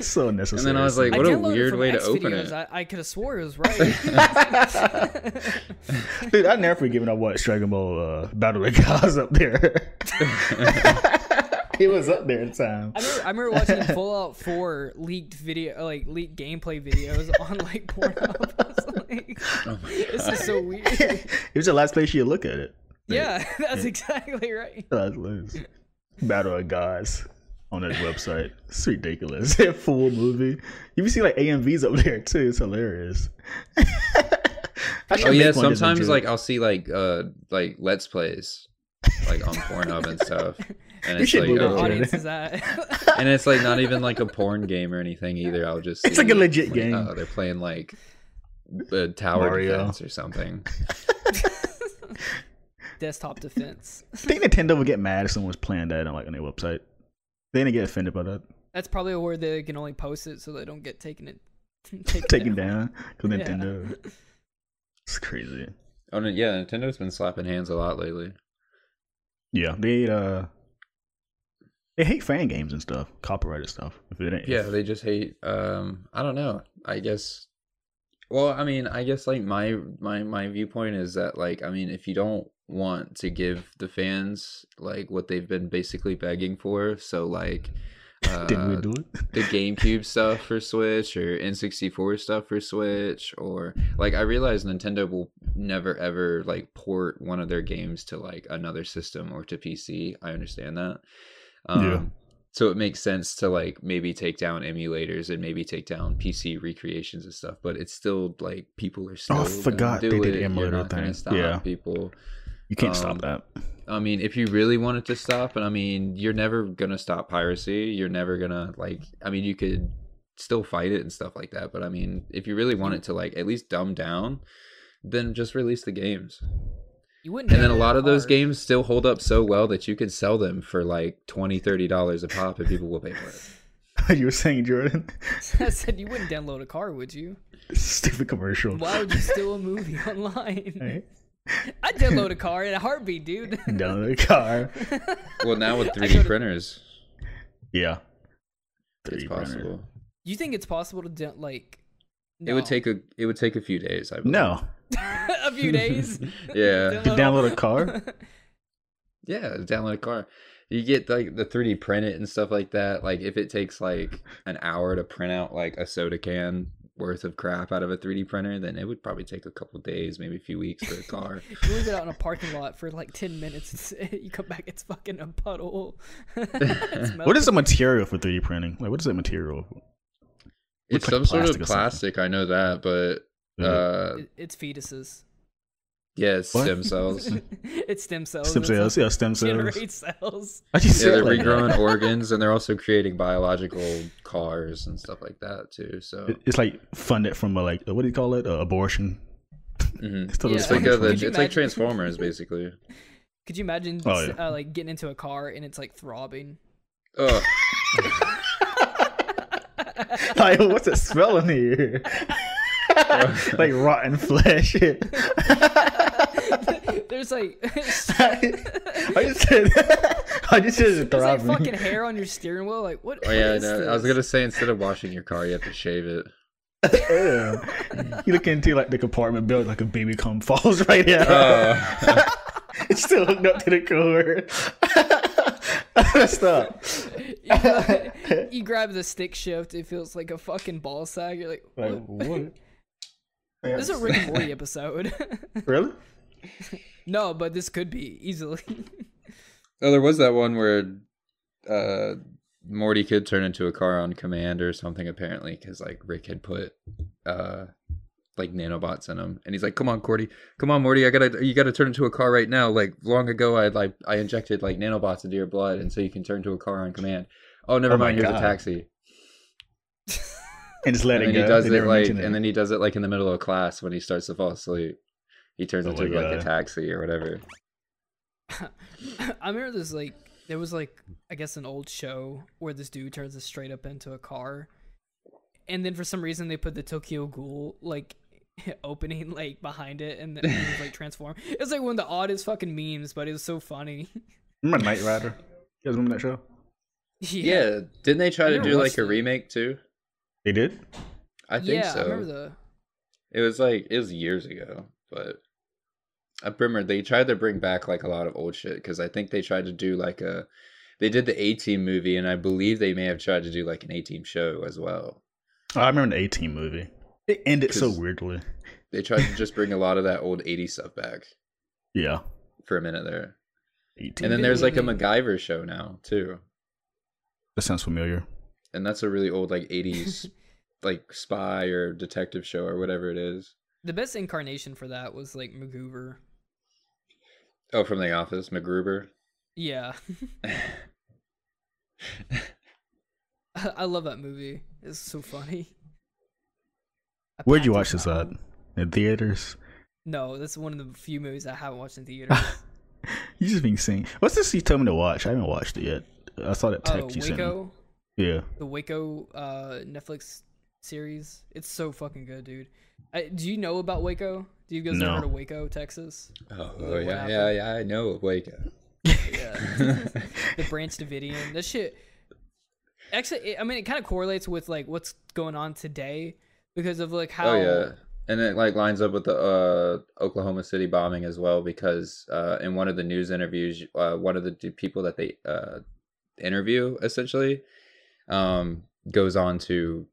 so unnecessary. And then I was like, what a weird from way to open videos. it. I, I could have swore it was right. dude, I never forgiven I watched Dragon Ball uh, Battle of the Gods up there. it was up there at the time. I remember, I remember watching Fallout 4 leaked video, like leaked gameplay videos on like Pornhub. Like, Oh this is so weird. it was the last place you look at it. Yeah, that's exactly right. That's loose. Battle of Gods on that website. It's ridiculous. Full movie. You can see like AMVs up there too. It's hilarious. Oh yeah, sometimes like I'll see like uh like let's plays like on Pornhub and stuff, and You it's like What oh, audience is that? and it's like not even like a porn game or anything either. I'll just It's like a legit like, game. Oh, they're playing like the tower Mario. defense or something. Desktop defense. I think Nintendo would get mad if someone was playing that on like on their website. They didn't get offended by that. That's probably where they can only post it so they don't get taken it taken, Taken down because Yeah. Nintendo. It's crazy. Oh yeah, Nintendo's been slapping hands a lot lately. Yeah, they uh they hate fan games and stuff, copyrighted stuff. If it ain't, Yeah, they just hate. Um, I don't know. I guess. Well, I mean, I guess like my my my viewpoint is that like I mean, if you don't want to give the fans like what they've been basically begging for, so like. Uh, didn't we do it? the GameCube stuff for Switch or N64 stuff for Switch or like I realize Nintendo will never ever like port one of their games to like another system or to PC. I understand that. Um Yeah. so it makes sense to like maybe take down emulators and maybe take down PC recreations and stuff, but it's still like people are still Oh, I forgot do they did it. emulator You're not gonna thing. Yeah. people. You can't um, stop that. I mean, if you really wanted to stop, and I mean, you're never gonna stop piracy. You're never gonna like. I mean, you could still fight it and stuff like that. But I mean, if you really want it to like at least dumb down, then just release the games. You wouldn't. And then a lot of those games still hold up so well that you could sell them for like 20 30 dollars a pop, and people will pay for it. you were saying Jordan, I said you wouldn't download a car, would you? stupid commercial. Why would you steal a movie online? Right? I'd download a car in a heartbeat, dude. Down the car. Well, now with 3D printers, Yeah, it's 3D printer. possible. You think it's possible to do, like? It would take a it would take a few days. I believe. No, a few days. Yeah. To download a car? Yeah, download a car. You get like the 3D print it and stuff like that. Like if it takes like an hour to print out like a soda can worth of crap out of a 3D printer, then it would probably take a couple days, maybe a few weeks for a car. you leave it out in a parking lot for like ten minutes. It's, you come back, it's fucking a puddle. It's what is the material for 3D printing? Like, what is that material? it's like some sort of plastic, I know that, but uh It- it's fetuses. Yeah, it's stem cells. it's stem cells. Stem cells, yeah, stem cells. Generate cells. Why'd you Yeah, they're like regrowing organs and they're also creating biological cars and stuff like that too. So It's like funded from a, like what do you call it? Uh, abortion. mhm. It's Yeah. it's like a, from- Could you it's like Transformers basically. Could you imagine Oh, yeah. uh, like getting into a car and it's like throbbing? Ugh. like, what's it smelling here? like rotten flesh. There's like I just said, I just said there's like fucking hair on your steering wheel. Like what? Oh yeah, what is no, I was gonna say instead of washing your car, you have to shave it. Yeah. You look into like the compartment built like a baby cum falls right here. Oh. it's still hooked up to the cord. Stop. you, you grab the stick shift, it feels like a fucking ball sack. You're like, Like what? what? This is a Rick and Morty episode. Really? no, but this could be easily. Oh, there was that one where uh, Morty could turn into a car on command or something apparently because like Rick had put uh like nanobots in him, and he's like, "Come on, Cordy, come on, Morty, I gotta you gotta turn into a car right now." Like long ago, I like I injected like nanobots into your blood, and so you can turn into a car on command. Oh, never Oh mind. Here's God. a taxi. And just let and then go. he does They it like, it. and then he does it like in the middle of class when he starts to fall asleep. He turns Oh into my like a taxi or whatever. I remember this like there was like I guess an old show where this dude turns it straight up into a car, and then for some reason they put the Tokyo Ghoul like opening like behind it, and then it was like transform. It was like one of the oddest fucking memes, but it was so funny. Remember Knight Rider? You guys remember that show? Yeah, didn't they try to do like a it. remake too? They did? I think yeah, so. I remember the. It was like it was years ago, but I remember they tried to bring back like a lot of old shit because I think they tried to do like a they did the A Team movie and I believe they may have tried to do like an A Team show as well. Oh, I remember the 18 movie. It ended so weirdly. They tried to just bring a lot of that old 80s stuff back Yeah. for a minute there. 18. And then there's like a movie. MacGyver show now too. that sounds familiar. And that's a really old like 80s like spy or detective show or whatever it is. The best incarnation for that was like MacGyver. Oh, from The Office, MacGruber. Yeah, I love that movie. It's so funny. I Where'd you watch this at? In theaters? No, that's one of the few movies I haven't watched in theaters. You just being seen. What's this you told me to watch? I haven't watched it yet. I saw that oh, text you sent me. Yeah. the Waco uh, Netflix series. It's so fucking good, dude. I, do you know about Waco? Do you guys No. ever heard of Waco, Texas? Oh, What yeah, happened? yeah, yeah, I know of Waco. Yeah, the Branch Davidian. That shit. Actually, it, I mean, it kind of correlates with like what's going on today because of like how. Oh yeah, and it like lines up with the uh, Oklahoma City bombing as well because uh, in one of the news interviews, uh, one of the people that they uh, interview essentially um, goes on to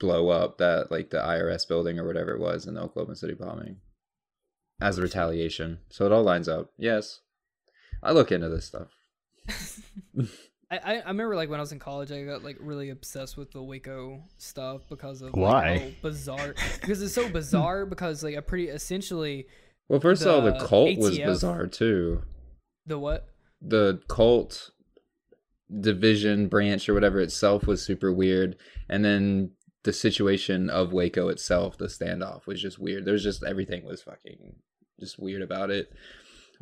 blow up that like the IRS building or whatever it was in the Oklahoma City bombing as a retaliation. So it all lines up. Yes, I look into this stuff. I, I I remember like when I was in college, I got like really obsessed with the Waco stuff because of like, Why? how bizarre. Because it's so bizarre. because like a pretty essentially Well, first of all, the The cult was bizarre too. the what? the cult division branch or whatever itself was super weird and then the situation of waco itself the standoff was just weird there's just everything was fucking just weird about it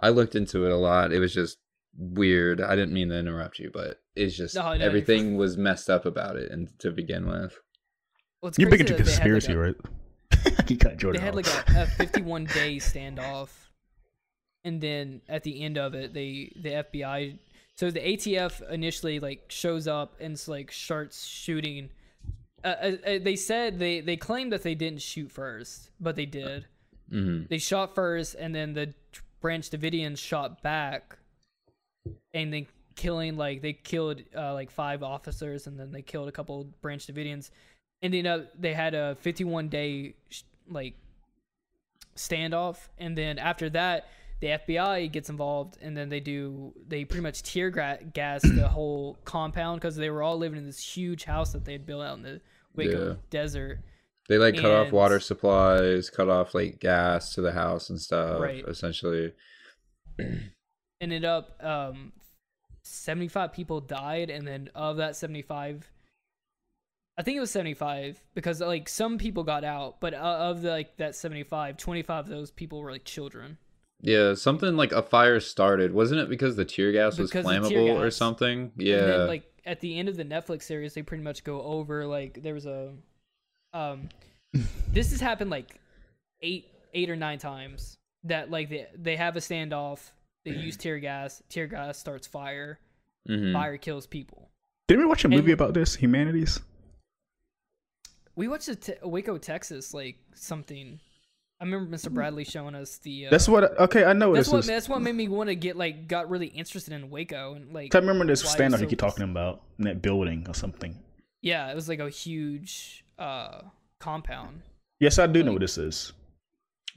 i looked into it a lot it was just weird i didn't mean to interrupt you but it's just No, no, you're everything was messed up about it and to begin with Well, You're big crazy into that they had, like, conspiracy, a- right? you cut They had off. like a, a 51 day standoff, and then at the end of it, they the FBI. So the ATF initially like shows up and s- like starts shooting. Uh, uh, uh, they said they they claimed that they didn't shoot first, but they did. hmm They shot first, and then the Branch Davidians shot back, and then killing like they killed uh, like five officers, and then they killed a couple Branch Davidians, and then uh, they had a 51 day sh- like standoff, and then after that. The FBI gets involved, and then they do. They pretty much tear gas the whole compound because they were all living in this huge house that they had built out in the Waco Yeah. desert. they like cut off water supplies cut off like gas to the house and stuff Right. essentially ended up um 75 people died and then of that 75 i think it was 75 because like some people got out but of the, like that 75 25 of those people were like children Yeah, something like a fire started. Wasn't it because the tear gas was Because of tear flammable or something? Yeah. and then like at the end of the netflix series they pretty much go over like there was a um this has happened like eight eight or nine times that like they they have a standoff. They use tear gas. Tear gas starts fire. Mhm. Fire kills people. Didn't we watch a And- movie about this? Humanities. We watched a te- Waco, Texas, like something. I remember Mr. Bradley showing us the. Uh, That's what. Okay, I know what that's this what is. that's what made me want to get like got really interested in Waco and like I remember this why it's standoff you so- keep talking about in that building or something. yeah, it was like a huge uh compound. Yes, I do know what this is.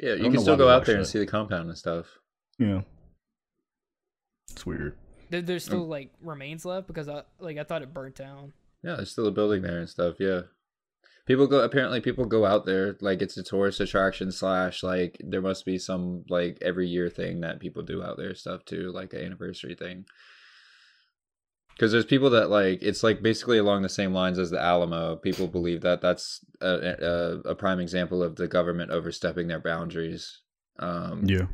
Yeah, you can still go out watched there and that. see the compound and stuff. Yeah, it's weird. There, there's still Um, like remains left because I like I thought it burnt down. Yeah, there's still a building there and stuff. Yeah, people go. Apparently, people go out there like it's a tourist attraction slash like there must be some like every year thing that people do out there stuff too, like an anniversary thing. Because there's people that like it's like basically along the same lines as the Alamo. People believe that that's a, a, a prime example of the government overstepping their boundaries. Um, Yeah,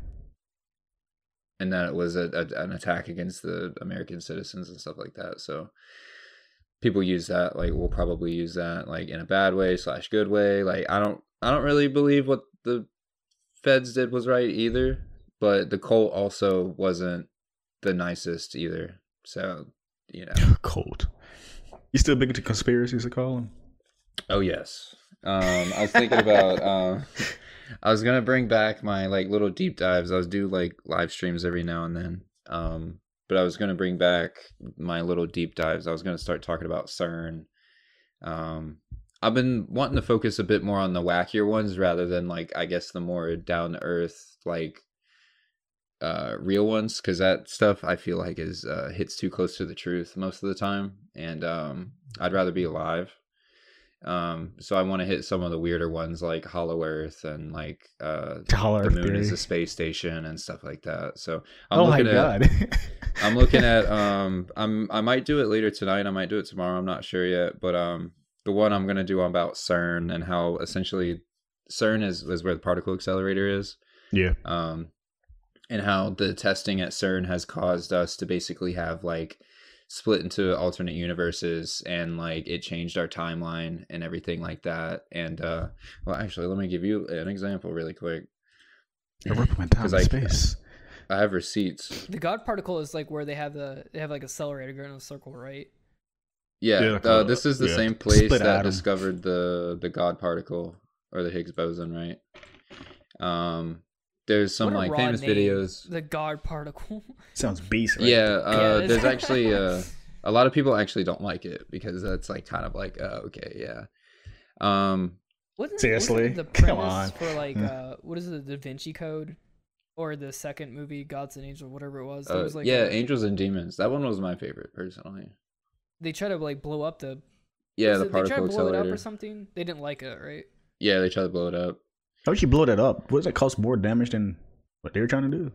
and that it was a, a, an attack against the American citizens and stuff like that. So people use that like we'll probably use that like in a bad way slash good way. Like I don't I don't really believe what the feds did was right either, but the cult also wasn't the nicest either. So you know. cold. You still big into conspiracies? I call them. Oh yes. Um, I was thinking about. Um, I was gonna bring back my like little deep dives. I was do like live streams every now and then. Um, but I was gonna bring back my little deep dives. I was gonna start talking about CERN. Um, I've been wanting to focus a bit more on the wackier ones rather than like I guess the more down to earth like uh real ones because that stuff I feel like is uh hits too close to the truth most of the time and um I'd rather be alive um so I want to hit some of the weirder ones like Hollow Earth and like uh Hollow the Earth moon is a space station and stuff like that so I'm oh my looking at god! I'm looking at um I'm I might do it later tonight. I might do it tomorrow. I'm not sure yet. But um the one I'm gonna do about CERN and how essentially CERN is, is where the particle accelerator is. yeah, Um and how the testing at CERN has caused us to basically have like split into alternate universes and like it changed our timeline and everything like that. And uh well actually let me give you an example really quick. a ripple went down 'Cause in I- space. I have receipts. The God particle is like where they have the they have like accelerator going in a circle, right? Yeah, Yeah, uh, this is the yeah, same place split that atom. discovered the the God particle or the Higgs boson, right? Um, there's some like famous name, videos. The God particle. Sounds beast. Right? Yeah, uh, Yeah, there's actually uh, a lot of people actually don't like it because that's like kind of like uh, okay, yeah. Um, Wasn't, Seriously? wasn't the Come premise on. for like uh what is it, the Da Vinci Code, or the second movie, Gods and Angels, whatever it was? That uh, was like yeah, a- Angels and Demons. That one was my favorite personally. they try to like blow up the Yeah, was the it- they try to blow it up or something. They didn't like it, right? Yeah, they try to blow it up. How would you blow that up? What does that cause more damage than what they were trying to do?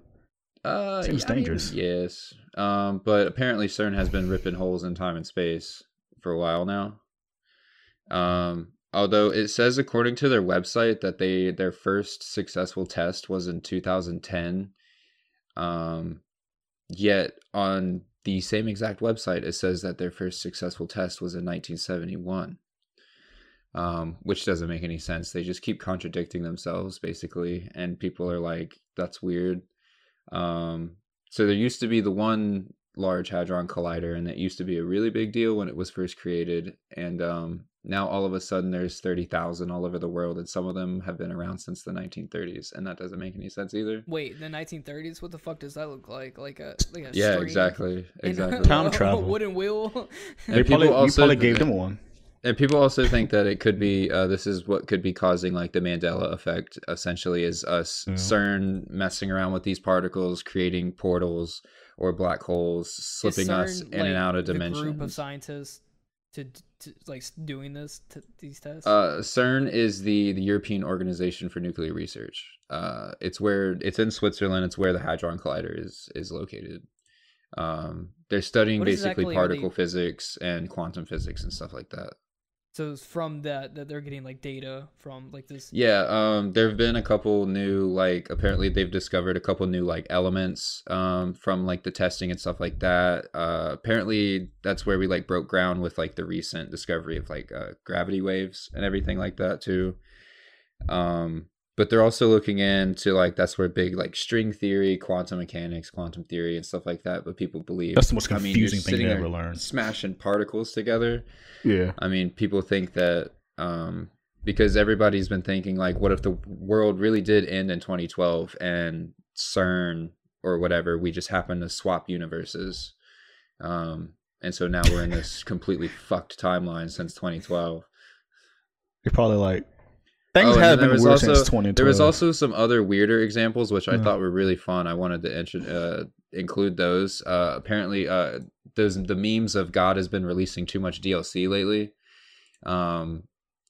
Uh, Seems yeah, I mean, dangerous. yes. Um, but apparently CERN has been ripping holes in time and space for a while now. Um, although it says according to their website that they their first successful test was in 2010. Um, yet on the same exact website it says that their first successful test was in 1971. Um, which doesn't make any sense. They just keep contradicting themselves basically, and people are like, "That's weird." Um, so there used to be the one large hadron collider, and that used to be a really big deal when it was first created. And um, now all of a sudden there's thirty thousand all over the world, and some of them have been around since the 1930s, and that doesn't make any sense either. Wait, the 1930s. What the fuck does that look like? Like a like a Yeah, exactly, exactly. Time a travel. wooden wheel. And They people probably, you also- probably gave them one. And people also think that it could be uh, this is what could be causing like the Mandela effect. Essentially, is us Yeah. CERN messing around with these particles, creating portals or black holes, Is slipping us CERN, in and out of dimensions. group of scientists to, to like doing this to these tests. Uh, CERN is the the European Organization for Nuclear Research. Uh, it's where it's in Switzerland. It's where the Hadron Collider is is located. Um, they're studying What basically exactly are they- particle physics and quantum physics and stuff like that. So it's from that that they're getting like data from like this. Yeah, um, there have been a couple new like apparently they've discovered a couple new like elements um from like the testing and stuff like that. Uh, apparently that's where we like broke ground with like the recent discovery of like uh, gravity waves and everything like that too. Um, but they're also looking into like that's where big like string theory, quantum mechanics, quantum theory, and stuff like that. But people believe That's the most I mean, you're confusing thing sitting to ever learn. Smashing particles together. Yeah. I mean, people think that um, because everybody's been thinking like, what if the world really did end in 2012 and CERN or whatever, we just happen to swap universes, um, and so now we're in this completely fucked timeline since 2012. You're probably like things Oh, have been there weird was since also- 2012. There was also some other weirder examples which I Yeah. thought were really fun. I wanted to intro- uh, include those. Uh, apparently, uh, those the memes of God has been releasing too much DLC lately. Um,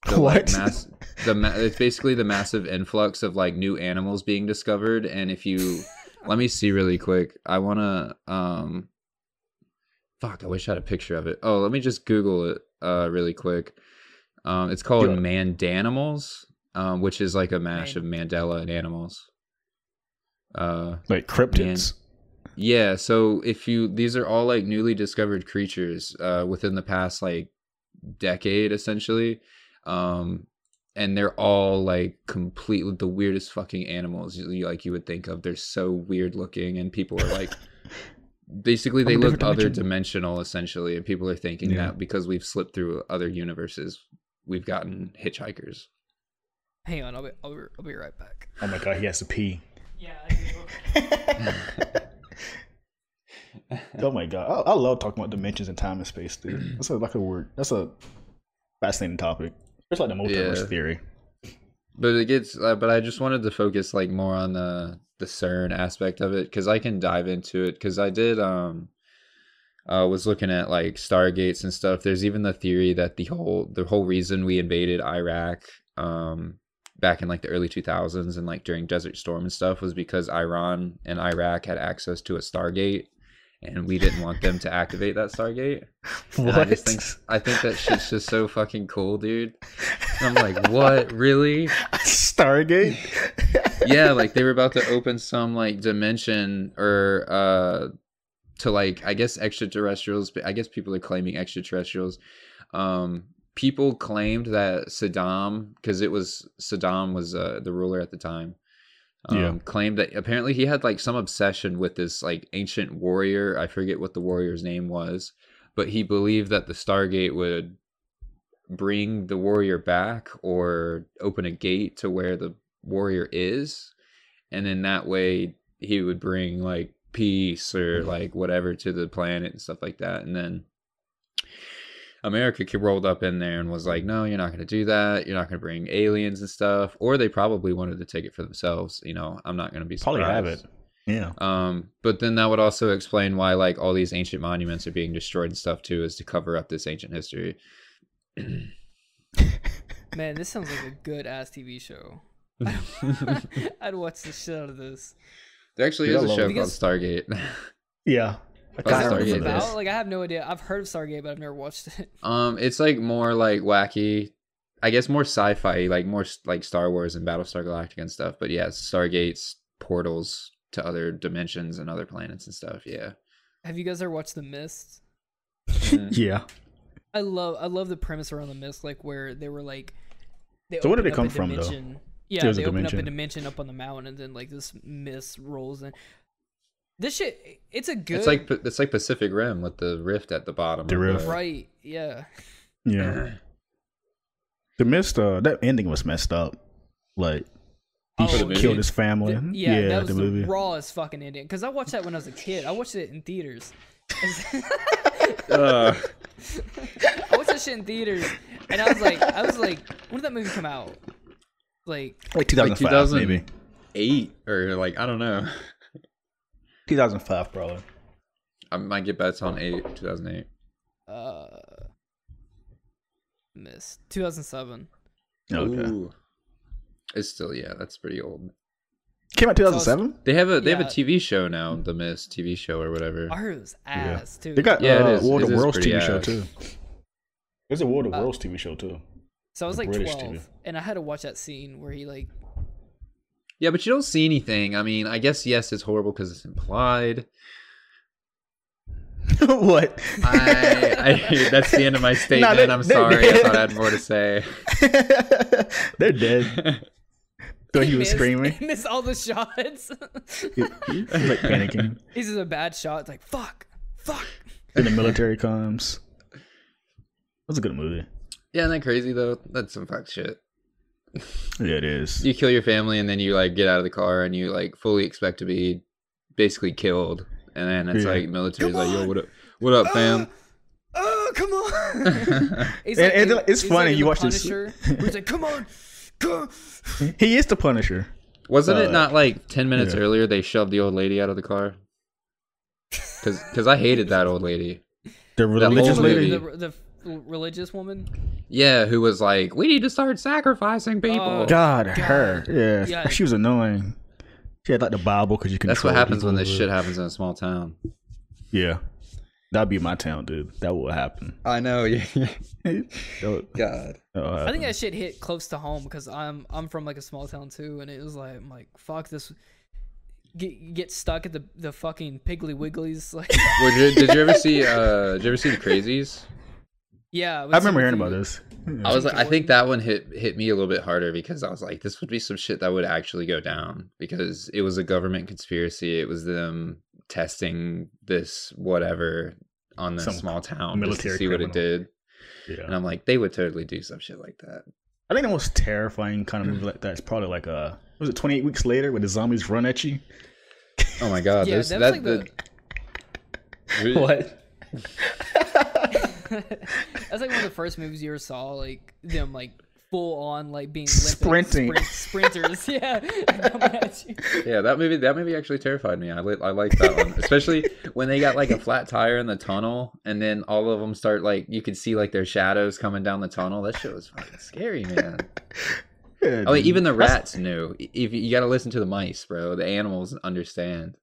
the, like, What? mass, the ma- it's basically the massive influx of like new animals being discovered, and if you let me see really quick, I want to um, fuck, I wish I had a picture of it. Oh, let me just Google it uh really quick. Um, it's called Mandanimals, um, which is like a mash of Mandela and animals. Uh, like cryptids. yeah. So if you, these are all like newly discovered creatures uh, within the past like decade, essentially, um, and they're all like completely the weirdest fucking animals you, like you would think of. They're so weird looking, and people are like. Basically, they look different other dimensional, essentially, and people are thinking Yeah. that because we've slipped through other universes, we've gotten hitchhikers. Hang on, I'll be, I'll be, I'll be right back. Oh my god, he has to pee. Yeah, I do. Oh my god, I, I love talking about dimensions and time and space, dude. That's a, like a word. That's a fascinating topic. It's like the multiverse Yeah. theory. but it gets uh, but i just wanted to focus like more on the the cern aspect of it because i can dive into it because i did um uh was looking at like stargates and stuff there's even the theory that the whole the whole reason we invaded iraq um back in like the early 2000s and like during desert storm and stuff was because iran and iraq had access to a stargate and we didn't want them to activate that stargate and What? I just think I think that shit's just so fucking cool, dude. And I'm like, what? Really? Stargate? Yeah, like they were about to open some like dimension or uh to like I guess extraterrestrials, but I guess people are claiming extraterrestrials. Um people claimed that Saddam because it was Saddam was uh, the ruler at the time. Um, Yeah. claimed that apparently he had like some obsession with this like ancient warrior. I forget what the warrior's name was, but he believed that the Stargate would bring the warrior back or open a gate to where the warrior is and in that way he would bring like peace or like whatever to the planet and stuff like that and then america ca- rolled up in there and was like no you're not going to do that you're not going to bring aliens and stuff or they probably wanted to take it for themselves you know i'm not going to be surprised. Probably have it. Yeah. Um, but then that would also explain why like all these ancient monuments are being destroyed and stuff too, is to cover up this ancient history. Man, this sounds like a good ass TV show. I'd watch the shit out of this. There actually Dude, is a show called Stargate. Yeah. I What's kinda remember about? this. Like I have no idea. I've heard of Stargate, but I've never watched it. um, it's like more like wacky, I guess more sci-fi, like more like Star Wars and Battlestar Galactica and stuff. But yeah, Stargates, portals to other dimensions and other planets and stuff. Yeah. Have you guys ever watched The Mist? Mhm. Yeah. I love I love the premise around The Mist, like where they were like. They So where did open it come a from, though? dimension. Yeah, There's they a open up a dimension. dimension up on the mountain, and then like this mist rolls in. This shit, it's a good. It's like it's like Pacific Rim with the rift at the bottom. The of rift. right, yeah. Yeah. The mist, uh, that ending was messed up. Like, he Oh, For movie? killed his family. The- yeah, that was the the, movie. rawest fucking ending. Because I watched that when I was a kid. I watched it in theaters. Uh, I watched that shit in theaters, and I was like, I was like, when did that movie come out? Like, Like 2005, 2000. maybe. eight or like I don't know. 2005, probably. I might get bets on eight, 2008. uh, miss 2007. Okay. Ooh. It's still yeah, that's pretty old. Came out 2007? They have a they have a TV show now, the Miss TV show or whatever. I heard it was ass too. They got Yeah, it uh, is. World of is Worlds pretty TV show, too. There's a World of Uh, Worlds TV show, too. so I was the like British 12, TV. and I had to watch that scene where he like, Yeah, but you don't see anything. I mean, I guess yes, it's horrible because it's implied. what? I, I that's the end of my statement. they're- I'm they're sorry. I thought I had more to say. They're dead. So he was missed- screaming. He missed all the shots. He, he like panicking. this is a bad shot. It's like fuck, fuck. Then the military comes. That was a good movie. Yeah, isn't that crazy though? That's some fuck shit. Yeah, it is. You kill your family and then you like get out of the car and you like fully expect to be basically killed, and then it's Yeah. like military's Come like, yo, what up, what up, fam? Oh come on. It's, And- and it's he's funny, in you watch this- Punisher, where He's like, come on, go. He is the Punisher. Wasn't it Uh, not like ten minutes yeah. earlier they shoved the old lady out of the car? Because because I hated that old lady. The religious lady. The, the, the religious woman. Yeah, who was like, we need to start sacrificing people. Oh, God, her. Yeah, Yeah. she was annoying. She had like the Bible because you can. That's what happens when this shit happens in a small town. Yeah, that'd be my town, dude. That would happen. I know. Yeah. That would- God. I think that shit hit close to home because I'm I'm from like a small town too, and it was like I'm like fuck this. Get get stuck at the the fucking Piggly Wigglies like Would you, did you ever see? uh Did you ever see the Crazies? Yeah. I remember hearing about this. I was like, I think that one hit hit me a little bit harder because I was like, this would be some shit that would actually go down because it was a government conspiracy. It was them testing this whatever on this Some small town just to military see what it did. Yeah. And I'm like, they would totally do some shit like that. I think the most terrifying kind of movie like that is probably like uh was it 28 weeks later when the zombies run at you? Oh my god, Yeah, there's that was that. like the, What? That's like one of the first movies you ever saw, like them like full on like being Olympic Sprinting. sprint- sprinters. Yeah, coming at you. yeah, that movie that movie actually terrified me. I li- I like that one, especially when they got like a flat tire in the tunnel, and then all of them start like you could see like their shadows coming down the tunnel. That shit was fucking scary, man. Yeah, Oh, wait, dude. even the That's- rats knew. If you got to listen to the mice, bro, the animals understand.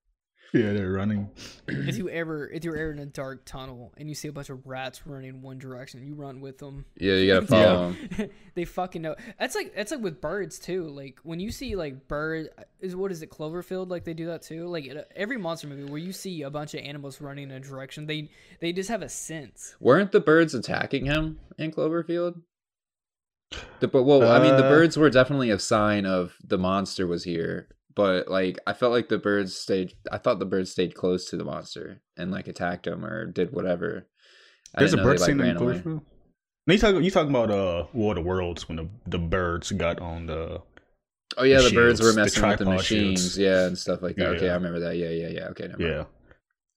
Yeah, they're running. If you ever if you're ever in a dark tunnel and you see a bunch of rats running one direction, you run with them. Yeah, you gotta follow them. they fucking know. That's like that's like with birds too. Like when you see like bird is what is it Cloverfield? Like they do that too. Like in every monster movie where you see a bunch of animals running in a direction, they they just have a sense. Weren't the birds attacking him in Cloverfield? The, but well, I mean, the Uh, birds were definitely a sign of the monster was here. But like, I felt like the birds stayed. I thought the birds stayed close to the monster and like attacked him or did whatever. I There's a didn't bird they, scene like, in ran away. Cloverfield. No, you talking you talking about uh War of the Worlds when the, the birds got on the Oh yeah, the, birds were shields, the messing with the machines, shields. yeah, and stuff like that. Okay, Yeah. I remember that. Yeah, yeah, yeah. Okay, never mind. yeah.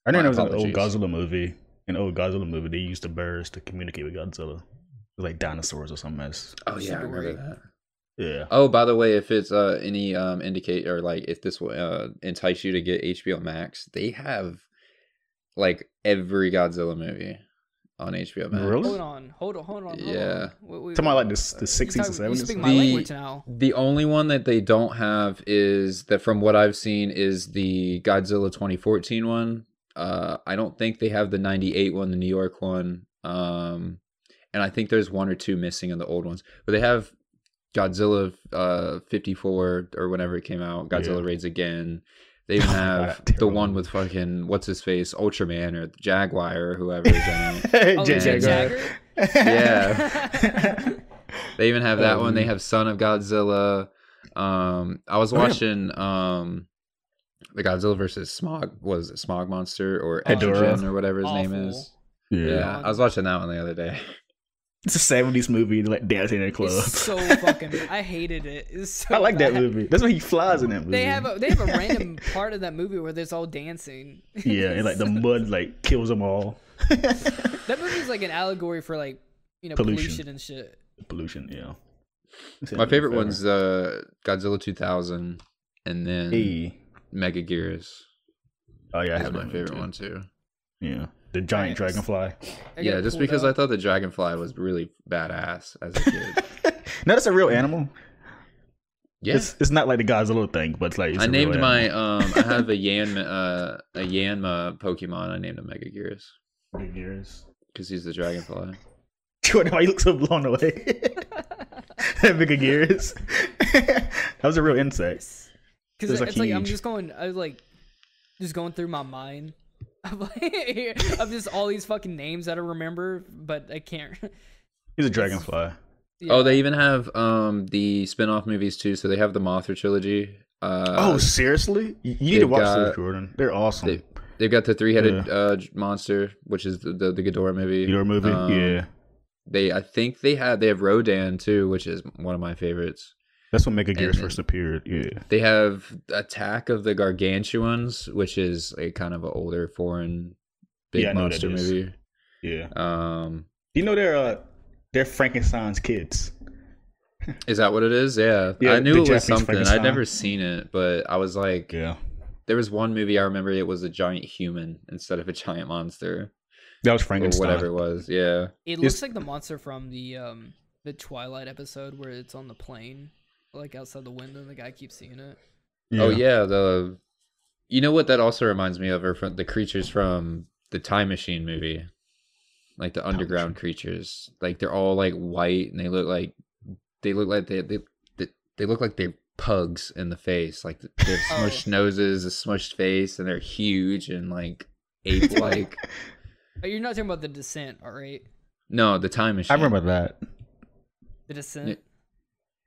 I know My there was an old apologies. Godzilla movie. An old Godzilla movie. They used the birds to communicate with Godzilla. It was like dinosaurs or some mess. Oh yeah, I remember that. Yeah. Oh, by the way, if it's uh any um indicate or like if this will uh entice you to get HBO Max, they have like every Godzilla movie on HBO Max. Really? Hold on, hold on, hold on. Hold Yeah. on. Wait, wait, Talking about like this the sixties talk- and You seventies. speak my The- language now. The only one that they don't have is that from what I've seen is the Godzilla 2014 one. Uh I don't think they have the 98 one, the New York one. Um and I think there's one or two missing in the old ones. But they have Godzilla uh 54 or whenever it came out, Godzilla Yeah. Raids Again. They even have God, the one with fucking what's his face, Ultraman or Jaguar or whoever is in it. Oh, J- Jagger. Jagger. Yeah. They even have that Oh, one. They have Son of Godzilla. Um, I was Oh, yeah. watching um, the Godzilla versus Smog. Was it Smog Monster or Hedorah. Edgerton or whatever his name is? yeah. Yeah, I was watching that one the other day. It's a seventies movie like dancing in a club. It's so fucking. I hated it. It's so I like that movie. That's why he flies in that movie. They have a they have a random part of that movie where there's all dancing. yeah, and like the mud like kills them all. That movie's like an allegory for like you know pollution, Pollution. and shit. Pollution, yeah. My favorite one's uh, Godzilla 2000, and then Hey. Megaguirus. Oh yeah, I have my favorite too. one too. Yeah, the giant Nice. dragonfly. Yeah, just because up. I thought the dragonfly was really badass as a kid. no, that's a real animal. Yeah, It's it's not like the Godzilla thing, but it's like it's I a real named my animal. um. I have a Yan uh a Yanma Pokemon. I named him Megaguirus Big ears. because he's the dragonfly. Why you look so blown away? Bigger gears. that was a real insect. Because Those it's like I'm just going, I was like, just going through my mind of like, of just all these fucking names that I remember, but I can't. He's a dragonfly. Oh, they even have um the spin-off movies too. So they have the Mothra trilogy. Uh, oh, seriously? You, you need to they've watch got- those, Jordan. They're awesome. They- they've got the three-headed uh, monster, which is the the, the Ghidorah movie. Your movie? Um, yeah. They, I think they have they have Rodan too, which is one of my favorites. That's when Megaguirus first appeared. Yeah. They have Attack of the Gargantuans, which is a kind of an older foreign big Yeah, I know what monster that is. movie. Yeah. Um, You know they're uh they're Frankenstein's kids. is that what it is? Yeah, Yeah, I knew the it was Japanese something. I'd never seen it, but I was like, Yeah. there was one movie I remember. It was a giant human instead of a giant monster That was or Frankenstein. whatever it was. Yeah, It It's- looks like the monster from the um the Twilight episode where it's on the plane, like outside the window, and the guy keeps seeing it. Oh yeah, the you know what that also reminds me of are from the creatures from the Time Machine movie, like the underground creatures. Like they're all like white and they look like they look like they they they, they look like they're pugs in the face. Like they have Oh. smushed noses, a smushed face, and they're huge and like ape like. Oh, you're not talking about the Descent, all right? no, the Time Machine. I remember that. The Descent,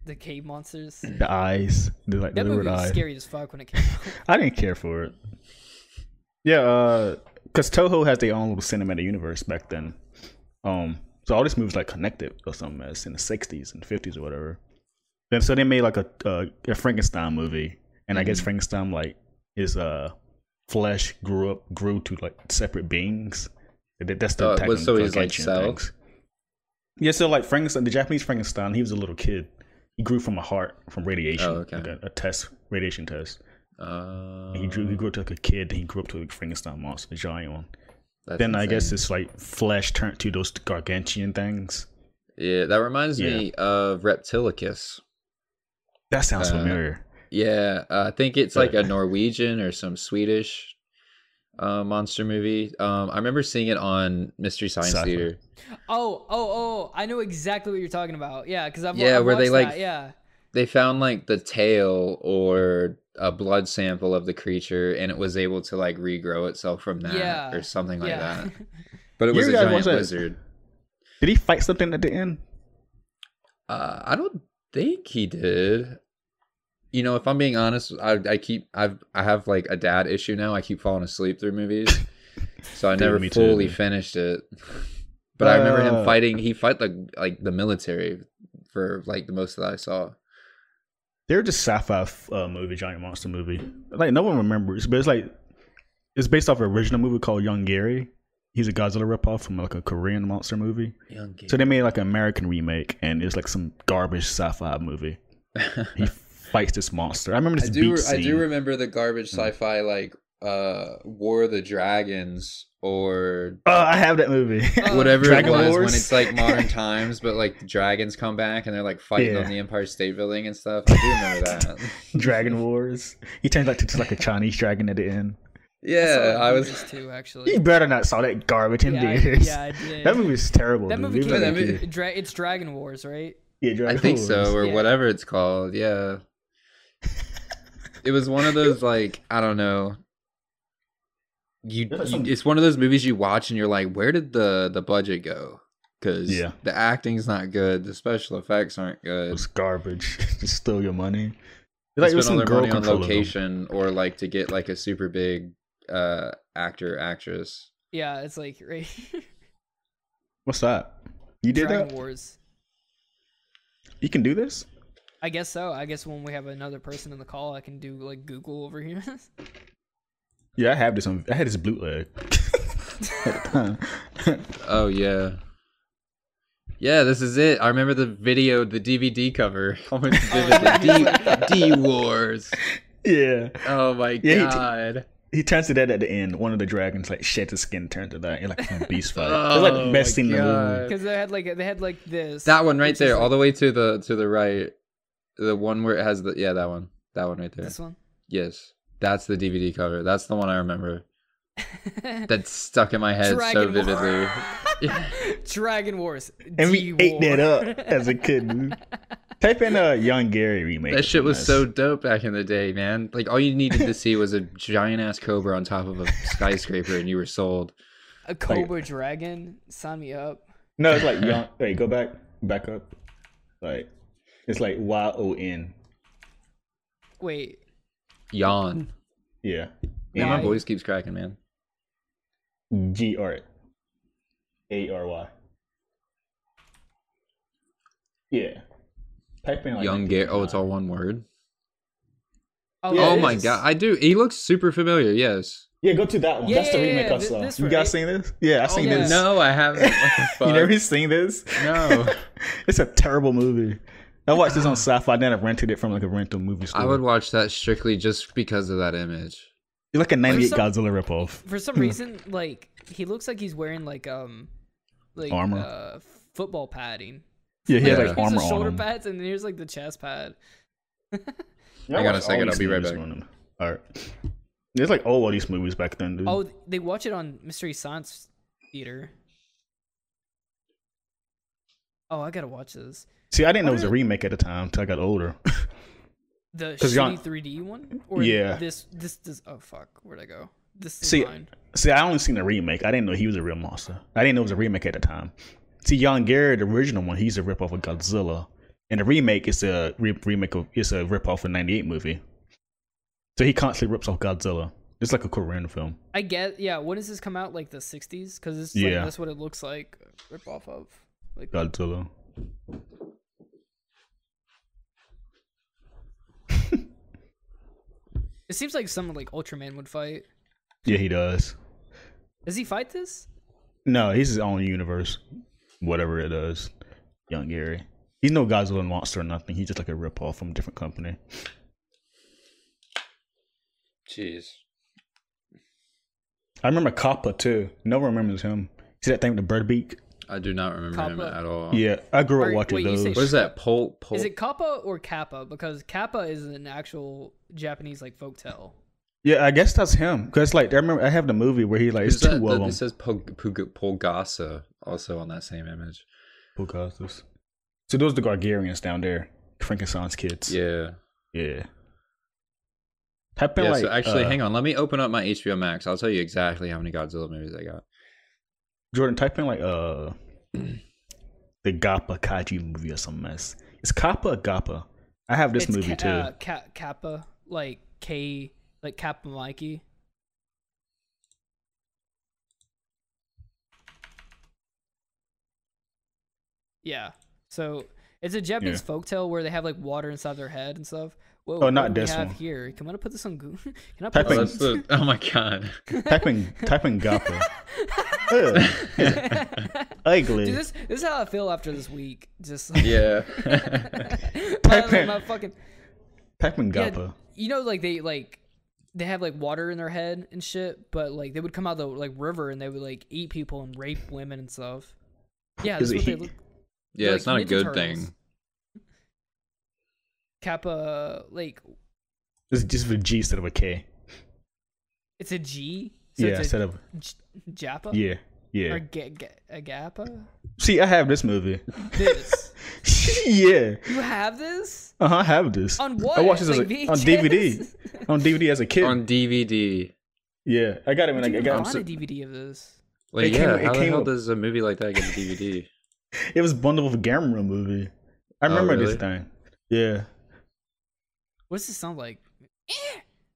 the cave monsters. The eyes. They're like That the movie eye. was scary as fuck when it came out. I didn't care for it. Yeah, uh, cause Toho has their own little cinematic universe back then. Um, so all these movies like connected or something as in the '60s and '50s or whatever. Then so they made like a uh, a Frankenstein movie, and I guess Mhm. Frankenstein like his uh flesh grew up grew to like separate beings. That's the attack was- on so he's, like, gargantuan cell? things. Yeah, so like Frankenstein, the Japanese Frankenstein, he was a little kid. He grew from a heart from radiation, Oh, okay. like a, a test, radiation test. Uh, He grew. He grew up to like a kid. Then he grew up to a Frankenstein monster, the giant one. then I guess it's like flesh turned to those gargantuan things. yeah. That reminds Yeah. me of Reptilicus. That sounds Uh, familiar. Yeah, uh, I think it's like a Norwegian or some Swedish uh, monster movie. Um, I remember seeing it on Mystery Science Sci-fi. Theater. Oh, oh, oh! I know exactly what you're talking about. Yeah, because I've Yeah, I've where they, watched like, yeah. They found like the tail or a blood sample of the creature, and it was able to like regrow itself from that Yeah, or something like yeah. that. But it You was a guys giant watch lizard. Did he fight something at the end? Uh, I don't think he did. You know, if I'm being honest, I I keep I've I have like a dad issue now. I keep falling asleep through movies, so I Dude, never me too, fully finished it. But I remember him Uh, fighting. He fight like like the military for like the most that I saw. They're just sci-fi uh, movie, giant monster movie. Like no one remembers, but it's like it's based off an original movie called Yonggary. He's a Godzilla ripoff from like a Korean monster movie. Young So they made like an American remake, and it's like some garbage sci-fi movie. He fights this monster. I remember I this do. beat I do remember the garbage Hmm. sci-fi like uh War of the Dragons or Oh, I have that movie. Uh, whatever Dragon it was Wars? when it's like modern times, but like the dragons come back and they're like fighting Yeah. on the Empire State Building and stuff. I do remember that. Dragon Wars. He turns like to just like a Chinese dragon at the end. yeah, I was. too actually You better not saw that garbage in Yeah, theaters. yeah, I did. That movie is terrible. That dude. movie Leave came it that movie- Dra- it's Dragon Wars, right? Yeah, I think Wars. so, or Yeah. whatever it's called. Yeah. It was one of those like I don't know. You, There's you it's one of those movies you watch and you're like, where did the the budget go? Because Yeah. the acting's not good, the special effects aren't It good. was garbage. Just steal your money. They Like, it was spend all some their girl money on controlling them. location or like to get like a super big uh actor actress. Yeah, it's like right. What's that? You did Dragon that? Wars. You can do this? I guess so. I guess when we have another person in the call, I can do like Google over here. Yeah, I have this on. I had this bootleg. At the time. Oh yeah. Yeah, this is it. I remember the video, the DVD cover. Almost Oh, vividly. D, D Wars. yeah, Oh my Yeah, he t- god. he turns to that at the end. One of the dragons like sheds his skin, turns to that, and like some beast fight. It's like oh, the Oh best my scene in the movie. Because they had like they had like this. that one right which is, there, all like, the way to the to the right. The one where it has the yeah, that one. That one right there. This one. Yes. That's the DVD cover. That's the one I remember. That's stuck in my head so Dragon War- vividly. Yeah. Dragon Wars. And we ate D-War. that up as a kid. Type in a Yonggary remake. That shit was Nice. so dope back in the day, man. Like all you needed to see was a giant ass cobra on top of a skyscraper, and you were sold. A Cobra Dragon. Sign me up. No, it's like young. Wait, go back, back up. Like it's like Y O N. Wait, Yawn. Yeah. Yeah, my voice keeps cracking, man. G R A R Y. Yeah. Type in like Young Gary. Oh, it's all one word. oh, Yeah, oh my is. god, I do. He looks super familiar. Yes. Yeah, go to that one. Yeah, That's the remake yeah, I thi- saw. this you right. guys seen this? Yeah, I've oh, seen yeah. this. No, I haven't. What the you fuck? never seen this? No. it's a terrible movie. I watched this on Sci-Fi. Then I rented it from like a rental movie store. I would watch that strictly just because of that image. It's like a '98 some- Godzilla ripoff. For some reason, like he looks like he's wearing like um, like Armor. uh, football padding. Yeah, he has Yeah. like Here's armor the shoulder on him. pads, and then here's like the chest pad. Yeah, Hang I on a second, I'll be right back. on them. All right. There's like all of these movies back then, dude. Oh, they watch it on Mystery Science Theater. Oh, I gotta watch this. See, I didn't know it was a remake at the time until I got older. The shitty on- 3D one? Or Yeah. This this this oh fuck, where'd I go? This See, design. See, I only seen the remake. I didn't know he was a real monster. I didn't know it was a remake at the time. See, Yonggary, the original one, he's a ripoff of Godzilla, and the remake is a re- remake of it's a ripoff of '98 movie. So he constantly rips off Godzilla. It's like a Korean film. I get yeah, when does this come out? Like the 60s? Because Yeah. like, that's what it looks like. Rip off of. Like Godzilla. it seems like someone like Ultraman would fight. Yeah, he does. Does he fight this? No, he's his own universe. Whatever it is, Yonggary. He's no Godzilla monster or nothing. He's just like a ripoff from a different company. Jeez. I remember Kappa too. No one remembers him. See that thing with the bird beak? I do not remember him at all. Yeah, I grew up Or- watching wait, those. What is that? Pol. Pol- Is it Kappa or Kappa? Because Kappa is an actual Japanese like folktale. Yeah, I guess that's him. Cause like I remember I have the movie where he like it's Is two that, of them. It says Pog- Pug- Polgasa also on that same image. Pocahontas. So those are the Gargarians down there, Frankenstein's kids. Yeah. yeah. Type in Yeah. like so actually, uh, hang on. Let me open up my HBO Max. I'll tell you exactly how many Godzilla movies I got. Jordan. Type in like uh the Gappa Kaiju movie or some mess. It's Kappa or Gappa. I have this it's movie Ka- too. Uh, Ka- Kappa, like K, like Kappa Mikey. Yeah. So it's a Japanese folktale where they have like water inside their head and stuff. Whoa, Oh, not do we this have one. here? Can I put this on Google? Can I put Type Oh, in- this that's the. Oh my god. type in type in Gappa. Ugh. Ugly. Dude, this, this is how I feel after this week. Just Yeah. my, Type in- my fucking type in Yeah, Gappa. you know, like they like they have like water in their head and shit, but like they would come out of the like river and they would like eat people and rape women and stuff. Yeah, Is that's it what they look. yeah, they're it's not a good Turtles. thing. Kappa, like It's just with a G instead of a K. it's a G. yeah, instead of J- Jappa. yeah, yeah. Or ga- ga- a Gappa. See, I have this movie. This. yeah. you have this Uh huh. I have this. on what? I watched this Like a, on DVD. on DVD as a kid. On DVD. yeah, I got it when Where'd I, you I got find so- a DVD of this? Like, It came- yeah, it how the came hell up- does a movie like that get a DVD? it. was bundled with a Gamera movie. I Oh, remember really? this thing. Yeah, What does this sound like?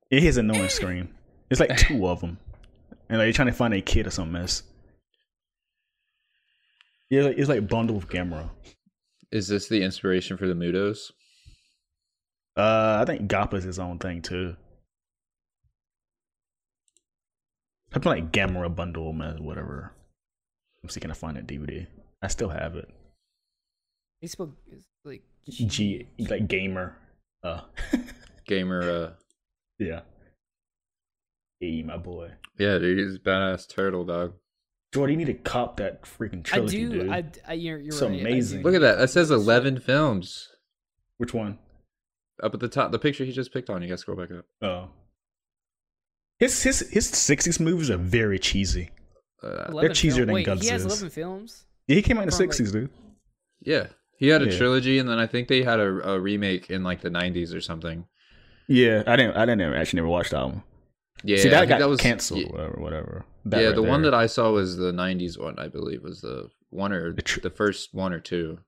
it has a annoying scream. It's like two of them, and like, you're trying to find a kid or some mess. Yeah, like, it's like bundled with Gamera. Is this the inspiration for the MUTOs? Uh, I think Gappa's his own thing too. Something like Gamera bundle, man, whatever. I'm see can I find that DVD. I still have it. He spoke it's like G like gamer. Uh, Gamer, uh, yeah. Hey, my boy. yeah, dude, he's a badass turtle, dog. Jordy, you need to cop that freaking I trilogy, do. dude. I, I you're, you're It's right. Amazing. Look at that. That says 11 films. Which one? Up at the top, the picture he just picked on. You guys scroll back up. Oh. His his his '60s movies are very cheesy. Uh, 11 cheesier film- than Wait, Guts he has is. 11 films. Yeah, he came out in the From, like- '60s, dude. yeah, he had a Yeah. trilogy, and then I think they had a, a remake in like the 90s or something. Yeah, I didn't. I didn't ever, actually never watch that one. Yeah, See, that think got that was canceled. Yeah, Whatever, whatever. yeah, right the one that I saw was the 90s one, I believe, was the one or The tr- the first one or two.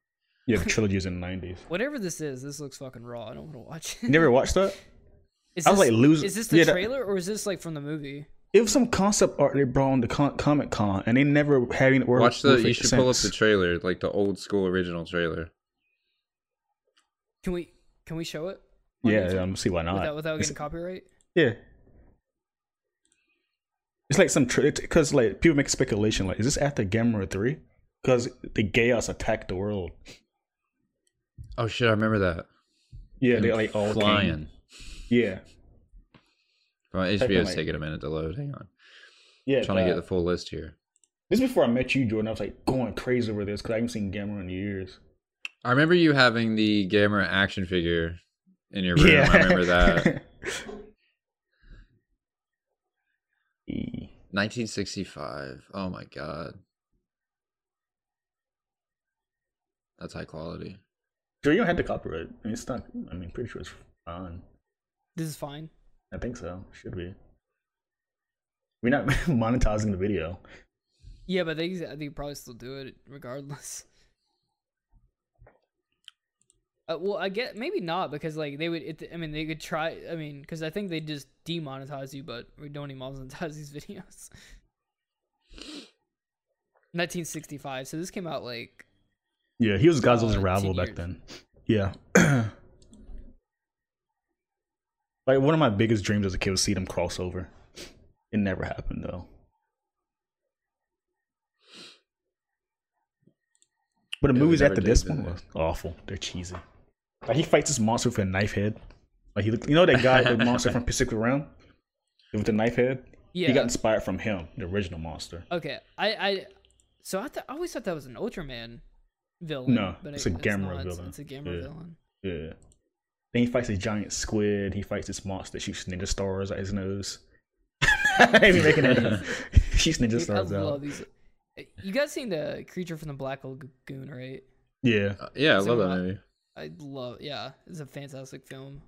Yeah, the trilogies in the nineties. Whatever this is, this looks fucking raw. I don't want to watch. You never watched that? Is I was this, like losing. is this the yeah, that- trailer or is this like from the movie? It was some concept art they brought on the con- Comic Con, and they never had any word. Watch the. You it should pull up the trailer, like the old school original trailer. Can we can we show it? on Yeah, YouTube um, see why not? without without It's- getting copyright. Yeah. It's like some because like people make speculation like is this after Gamera three? Because the Gyaos attacked the world. Oh shit! I remember that. Yeah, they like all flying. Came. Yeah, Well, HBO's taking a minute to load. Hang on. yeah. trying to get uh, the full list here. This is before I met you, Jordan. I was like going crazy over this because I haven't seen Gamera in years. I remember you having the Gamera action figure in your room. Yeah. I remember that. E- 1965. Oh my god. That's high quality. Sure, you don't have to copyright. I mean, it's not. I mean, pretty sure it's fine. This is fine. I think so. Should be. We're not monetizing the video. Yeah, but they I think probably still do it regardless. Uh, well, I get maybe not because like they would. It, I mean, they could try. I mean, because I think they just demonetize you, but we don't demonetize these videos. 1965. So this came out like Yeah, he was Godzilla's Uh, rival back then. Yeah. like one of my biggest dreams as a kid was see them crossover. It never happened though. But the Yeah, movies never after did, this one they? was awful. They're cheesy. Like he fights this monster with a knife head. Like he, look- you know that guy, the monster from Pacific Rim, with the knife head. yeah. He got inspired from him, the original monster. okay, I I so I, th- I always thought that was an Ultraman villain. No, but it's it- a Gamera not. It's- villain. It's a Gamera Yeah. villain. Yeah. Then he fights a giant squid. He fights this monster that shoots ninja stars at his nose. I ain't making that. Shoots ninja Dude, I stars love out. these. You guys seen the creature from the Black Lagoon, right? Yeah. Uh, yeah, I love that uh, movie. I love. Yeah, it's a fantastic film.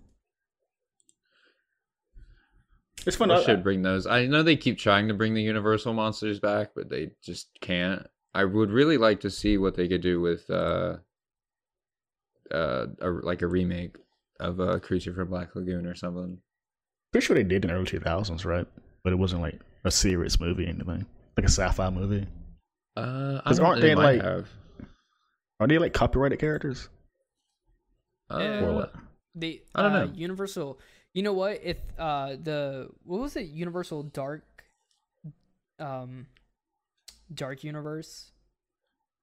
It's fun. I I, should bring those. I know they keep trying to bring the Universal monsters back, but they just can't. I would really like to see what they could do with uh uh a, like a remake of a Creature from Black Lagoon or something. pretty sure they did in the early 2000s, right? But it wasn't like a serious movie or anything. Like a sci-fi movie. Uh, I 'Cause don't- aren't they, might like- have. Are they like copyrighted characters? Yeah. Or Uh, what? The I don't uh, know. Universal. You know what? If uh the what was it? Universal Dark, um, Dark Universe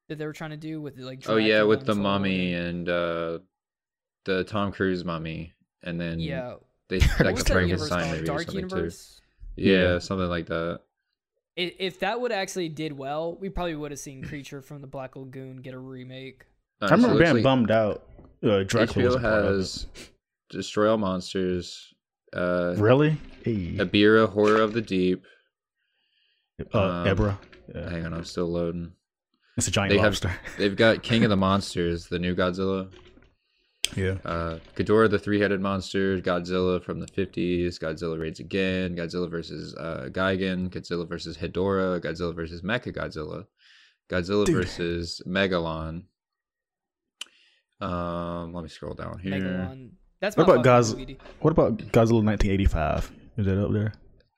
that they were trying to do with like. oh yeah, with the so mummy and uh the Tom Cruise mummy, and then Yeah. they What like was a that universe Frankenstein called? movie or Dark something Universe. too. Yeah, Yeah. something like that. If that would actually did well, we probably would have seen Creature from the Black Lagoon get a remake. Uh, I remember looks being like bummed out. Uh, Dracula HBO a part of has Destroy All Monsters, uh. Really? Hey. Ebirah Horror of the Deep. Uh, um, Ebra. Yeah. Hang on, I'm still loading. It's a giant they have- lobster. They've got King of the Monsters, the new Godzilla. Yeah. Uh, Ghidorah, the three-headed monster. Godzilla from the 50s. Godzilla Raids Again. Godzilla versus uh, Gigan. Godzilla versus Hedorah. Godzilla versus Mecha Godzilla. Godzilla Dude. versus Megalon. Um, let me scroll down here. Megalon. That's What about fucking Goz- movie. What about Godzilla 1985? Is that up there?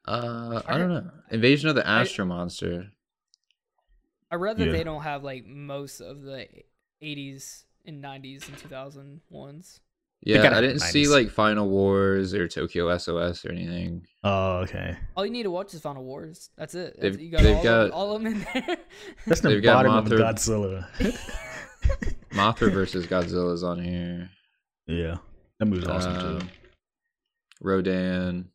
Uh, I I don't know. Invasion of the I- Astro Monster. I read that Yeah. they don't have like most of the 80s and 90s and 2001s. Yeah, I didn't see like Final Wars or Tokyo SOS or anything. Oh, okay. All you need to watch is Final Wars. That's it. They've- That's, you got, they've all, got- of, all of them in there. That's the They've got bottom of Mothra- Godzilla. Mothra versus Godzilla's on here. yeah. That movie's awesome too. Um, Rodan.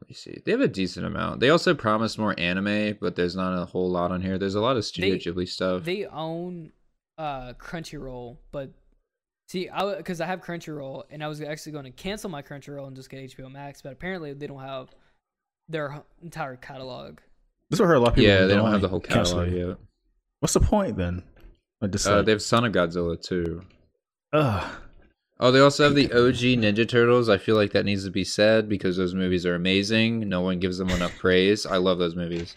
Let me see. They have a decent amount. They also promised more anime, but there's not a whole lot on here. There's a lot of Studio They- Ghibli stuff. they own uh Crunchyroll, but see, I because I have Crunchyroll and I was actually going to cancel my Crunchyroll and just get HBO Max, but apparently they don't have their entire catalog. This is what I heard a lot of people. yeah, they don't doing, have the whole catalog canceling. yet. What's the point then? Like just Uh, like, they have Son of Godzilla too. ugh. Oh, they also have the OG Ninja Turtles. I feel like that needs to be said because those movies are amazing. No one gives them enough praise. I love those movies.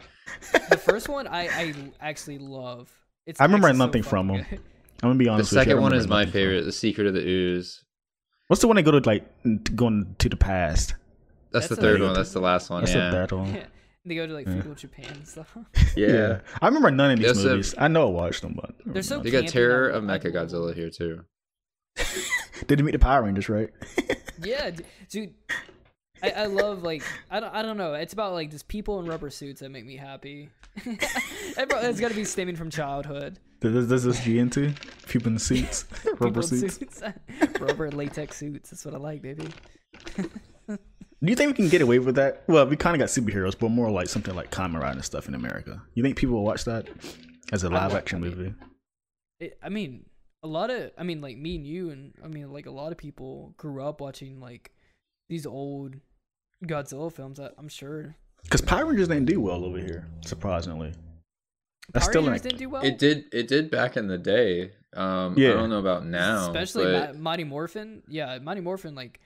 The first one I I actually love. It's I remember actually so nothing from fucking them. I'm gonna be The honest. with you, second one is my nothing from it. favorite, The Secret of the Ooze. What's the one they go to like going to the past? That's, That's the third a- one. That's the last one. That's yeah. the that one. Yeah. They go to like Yeah. feudal Japan and stuff. yeah. I remember none of these There's movies. I know I watched them, but They're so. They got Terror of Mecha Godzilla here too. Did you meet the Power Rangers, right? Yeah, dude. I, I love like I don't I don't know. It's about like just people in rubber suits that make me happy. It's got to be stemming from childhood. Does, does this G into people in suits, rubber in suits? rubber latex suits. That's what I like, baby. Do you think we can get away with that? Well, we kind of got superheroes, but more like something like Kamen Rider and stuff in America. You think people will watch that as a live action I mean- movie? It, I mean, a lot of I mean, like me and you, and I mean, like a lot of people grew up watching like these old Godzilla films. I, I'm sure. Because Power Rangers didn't do well over here, surprisingly. That's Power still Rangers like didn't do well. It did. It did back in the day. Um, Yeah. I don't know about now, especially but Mi- Mighty Morphin. Yeah, Mighty Morphin. Like,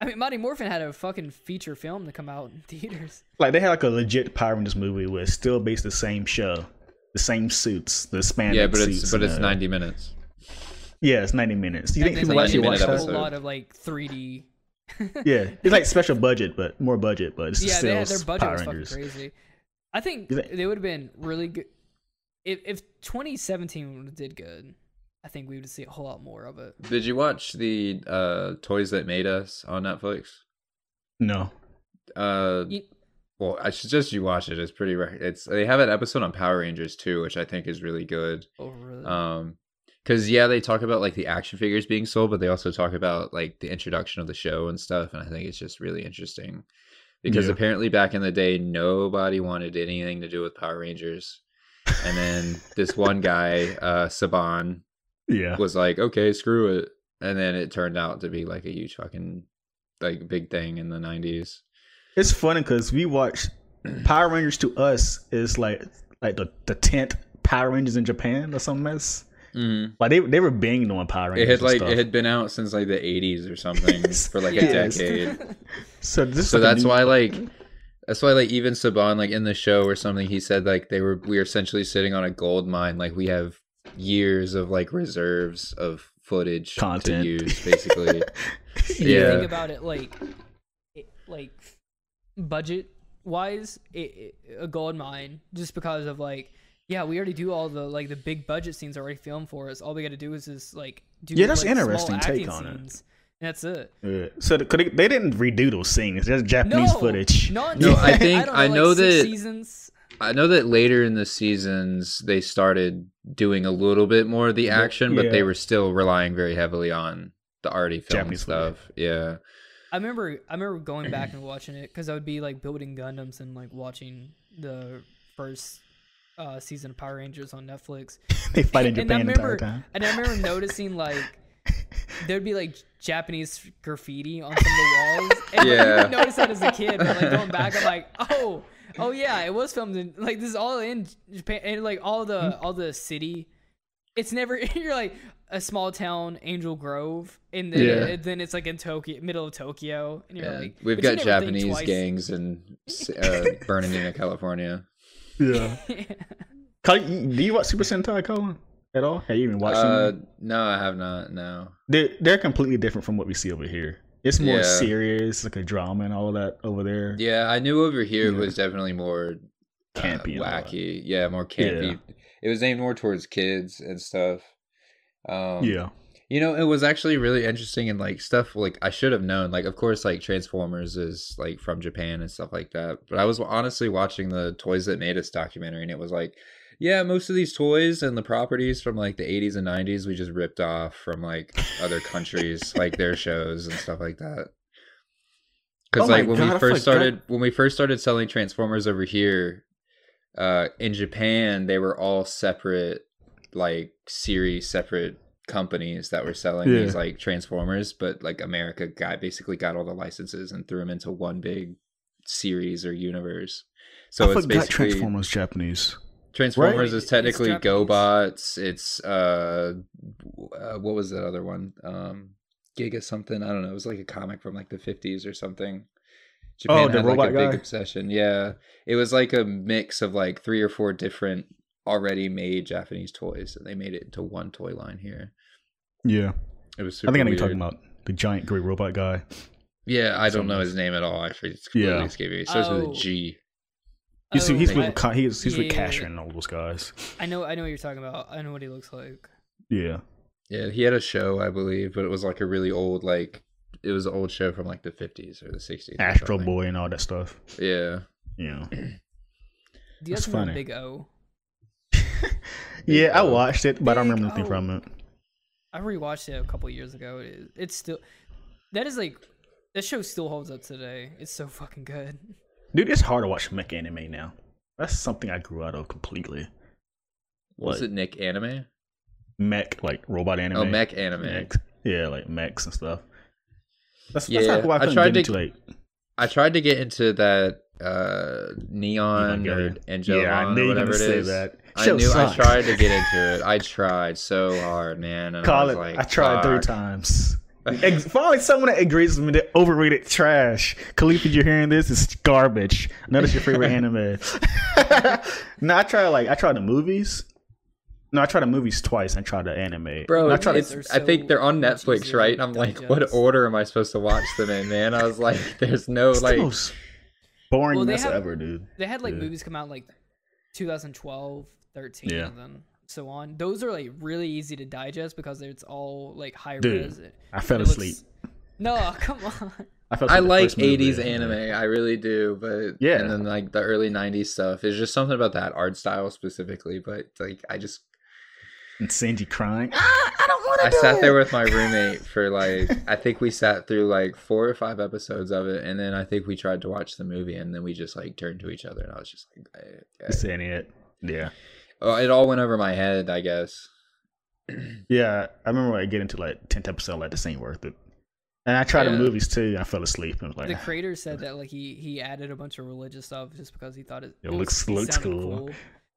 I mean, Mighty Morphin had a fucking feature film to come out in theaters. like they had like a legit Power Rangers movie where it's still based the same show, the same suits, the spandex yeah, but suits. it's but it's ninety minutes. Yeah, it's ninety minutes. Do you And think people like, actually watch that? A whole lot of like 3D. Yeah, it's like special budget, but more budget, but it's yeah, still they had, their budget Power was fucking crazy. I think think- they would have been really good if if 2017 did good. I think we would see a whole lot more of it. Did you watch the uh, Toys That Made Us on Netflix? No, Uh, You- well, I suggest you watch it. It's pretty. Re- it's they have an episode on Power Rangers too, which I think is really good. Oh, really? Um, because yeah, they talk about like the action figures being sold, but they also talk about like the introduction of the show and stuff, and I think it's just really interesting. Because Yeah. apparently back in the day, nobody wanted anything to do with Power Rangers, and then this one guy, uh, Saban, yeah, was like, okay, screw it. And then it turned out to be like a huge fucking like big thing in the 90s. it's funny because we watch Power Rangers. To us, is like like the the tenth Power Rangers in Japan or some mess. Mm-hmm. Like they they were banging on Power Rangers. It had like stuff. it had been out since like the 80s or something for like Yes. a decade. so this So like that's new- why like that's why like even Saban like in the show or something he said like they were we are essentially sitting on a gold mine like we have years of like reserves of footage Content. to use basically. If you Yeah. think about it, like, it, like budget wise, it, it, a gold mine. Just because of like, yeah, we already do all the like the big budget scenes already filmed for us. All we got to do is just like do Yeah, that's like, small interesting take on it. scenes, and that's it. Yeah. So the, could they, they didn't redo those scenes. It's just Japanese no, footage. Not No, I I think- don't I like, know six that- seasons. I know that later in the seasons they started doing a little bit more of the Yeah. action, but they were still relying very heavily on the already filmed Japanese stuff. Yeah. I remember I remember going back and watching it because I would be like building Gundams and like watching the first uh, season of Power Rangers on Netflix. they fight in And I Japan the entire remember- time. And I remember noticing like there'd be like Japanese graffiti on some of the walls. And like, you Yeah. would notice that as a kid, but like going back, I'm like, oh, oh yeah, it was filmed in like this is all in Japan and like all the all the city. It's never you're like a small town, Angel Grove, and then Yeah. then it's like in Tokyo, middle of Tokyo, and you're yeah. like, We've got Japanese gangs and uh, Bernardino, California. Yeah. Colin, do you watch Super Sentai, Colin? At all? Have you even watched Uh, them? no, I have not. No. They're they're completely different from what we see over here. It's more Yeah. serious, like a drama and all of that over there. Yeah, I knew over here Yeah. was definitely more uh, Campy and all that. wacky. Yeah, more campy. It was aimed more towards kids and stuff. Um, Yeah. You know, it was actually really interesting and like stuff like I should have known. Like, of course, like Transformers is like from Japan and stuff like that. But I was honestly watching the Toys That Made Us documentary, and it was like, yeah, most of these toys and the properties from like the 80s and 90s we just ripped off from like other countries, like their shows and stuff like that. Because Oh like when God, we first started, when we first started selling Transformers over here, uh, in Japan, they were all separate, like series, separate companies that were selling Yeah. these like Transformers, but like America got basically got all the licenses and threw them into one big series or universe. So I it's basically Transformers Japanese. Transformers Right. is technically It's GoBots. It's uh, uh, what was that other one? Um, Giga something. I don't know. It was like a comic from like the fifties or something. Japan Oh, the had like a robot big obsession. Yeah, it was like a mix of like three or four different already made Japanese toys, and they made it into one toy line here. Yeah, It was super I think I know you're talking about the giant great robot guy. Yeah, I don't know his name at all. I forget. It's completely Yeah. escaping me. It starts with Oh. a G. He's, he's Oh, with I- Ka- he's, he's with yeah. Casher and all those guys. I know, I know what you're talking about. I know what he looks like. Yeah, Yeah, he had a show, I believe, but it was like a really old, like it was an old show from like the fifties or the sixties. Astro Boy and all that stuff. Yeah. Yeah, Do you That's guys remember funny. Big O? yeah. I watched it, but I don't remember anything O. from it. I rewatched it a couple years ago. It is, it's still that is like that show still holds up today. It's so fucking good. Dude, it's hard to watch mech anime now. That's something I grew out of completely. Was Like, it Nick Anime? Mech, like robot anime. Oh, Mech Anime. Mechs. Yeah, like mechs and stuff. That's, Yeah, that's not why I I couldn't tried get to- into like. I tried to get into that uh Neon or Evangelion. Angel yeah, I knew or you were whatever gonna it say is. that. I Show knew I tried to get into it. I tried so hard, man. And Call I it. like, I tried three times. Finally, someone that agrees with me that overrated trash. Khalifa, you're hearing this? It's garbage. Notice your favorite anime. no, I tried like I tried the movies. No, I tried the movies twice. I tried the anime. Bro, And I tried. They're I think they're on Netflix, right? And I'm like, what order am I supposed to watch them in, man? I was like, there's no it's like the most boring Well, mess have- ever, dude. They had like Yeah. movies come out like 2012, 13, Yeah. and then so on. Those are like really easy to digest because it's all like high Dude, res. and I fell it looks- asleep. No, come on. I, fell I asleep the like first movie. 80s anime, I really do, but Yeah. and then like the early 90s stuff. It's just something about that art style specifically, but like I just And Shinji crying. Ah, I don't want to. I sat there with my roommate for like I think we sat through like four or five episodes of it, and then I think we tried to watch the movie, and then we just like turned to each other, and I was just like, I, I- saying it. Yeah. Oh, it all went over my head, I guess. Yeah, I remember when I get into like tenth episode, like this ain't worth it. And I tried the movies too. I fell asleep and was like, the creator said that like he he added a bunch of religious stuff just because he thought it, It was- looks- it looks sounded cool.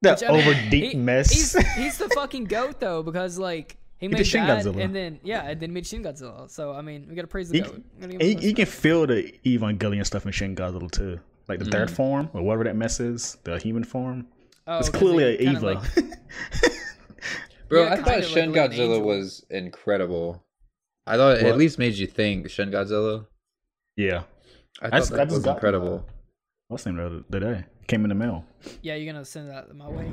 that Which, I mean, over deep he- mess. He's he's the fucking goat though because like he did made Shin that Godzilla. and then yeah and then made Shin Godzilla. So I mean we gotta praise the He- goat. We gotta give him you, can respect. feel the Evangelion stuff in Shin Godzilla too, like the third Mhm. form or whatever that mess is, the human form. Oh, it's 'cause clearly they an Eva. like- Bro, Yeah, I thought like Shin a Godzilla angel. was incredible. I thought it What? at least made you think Shin Godzilla. yeah, I I thought just- I that just was got- incredible. what's the name of it today? Came in the mail. Yeah, you're gonna send that my way.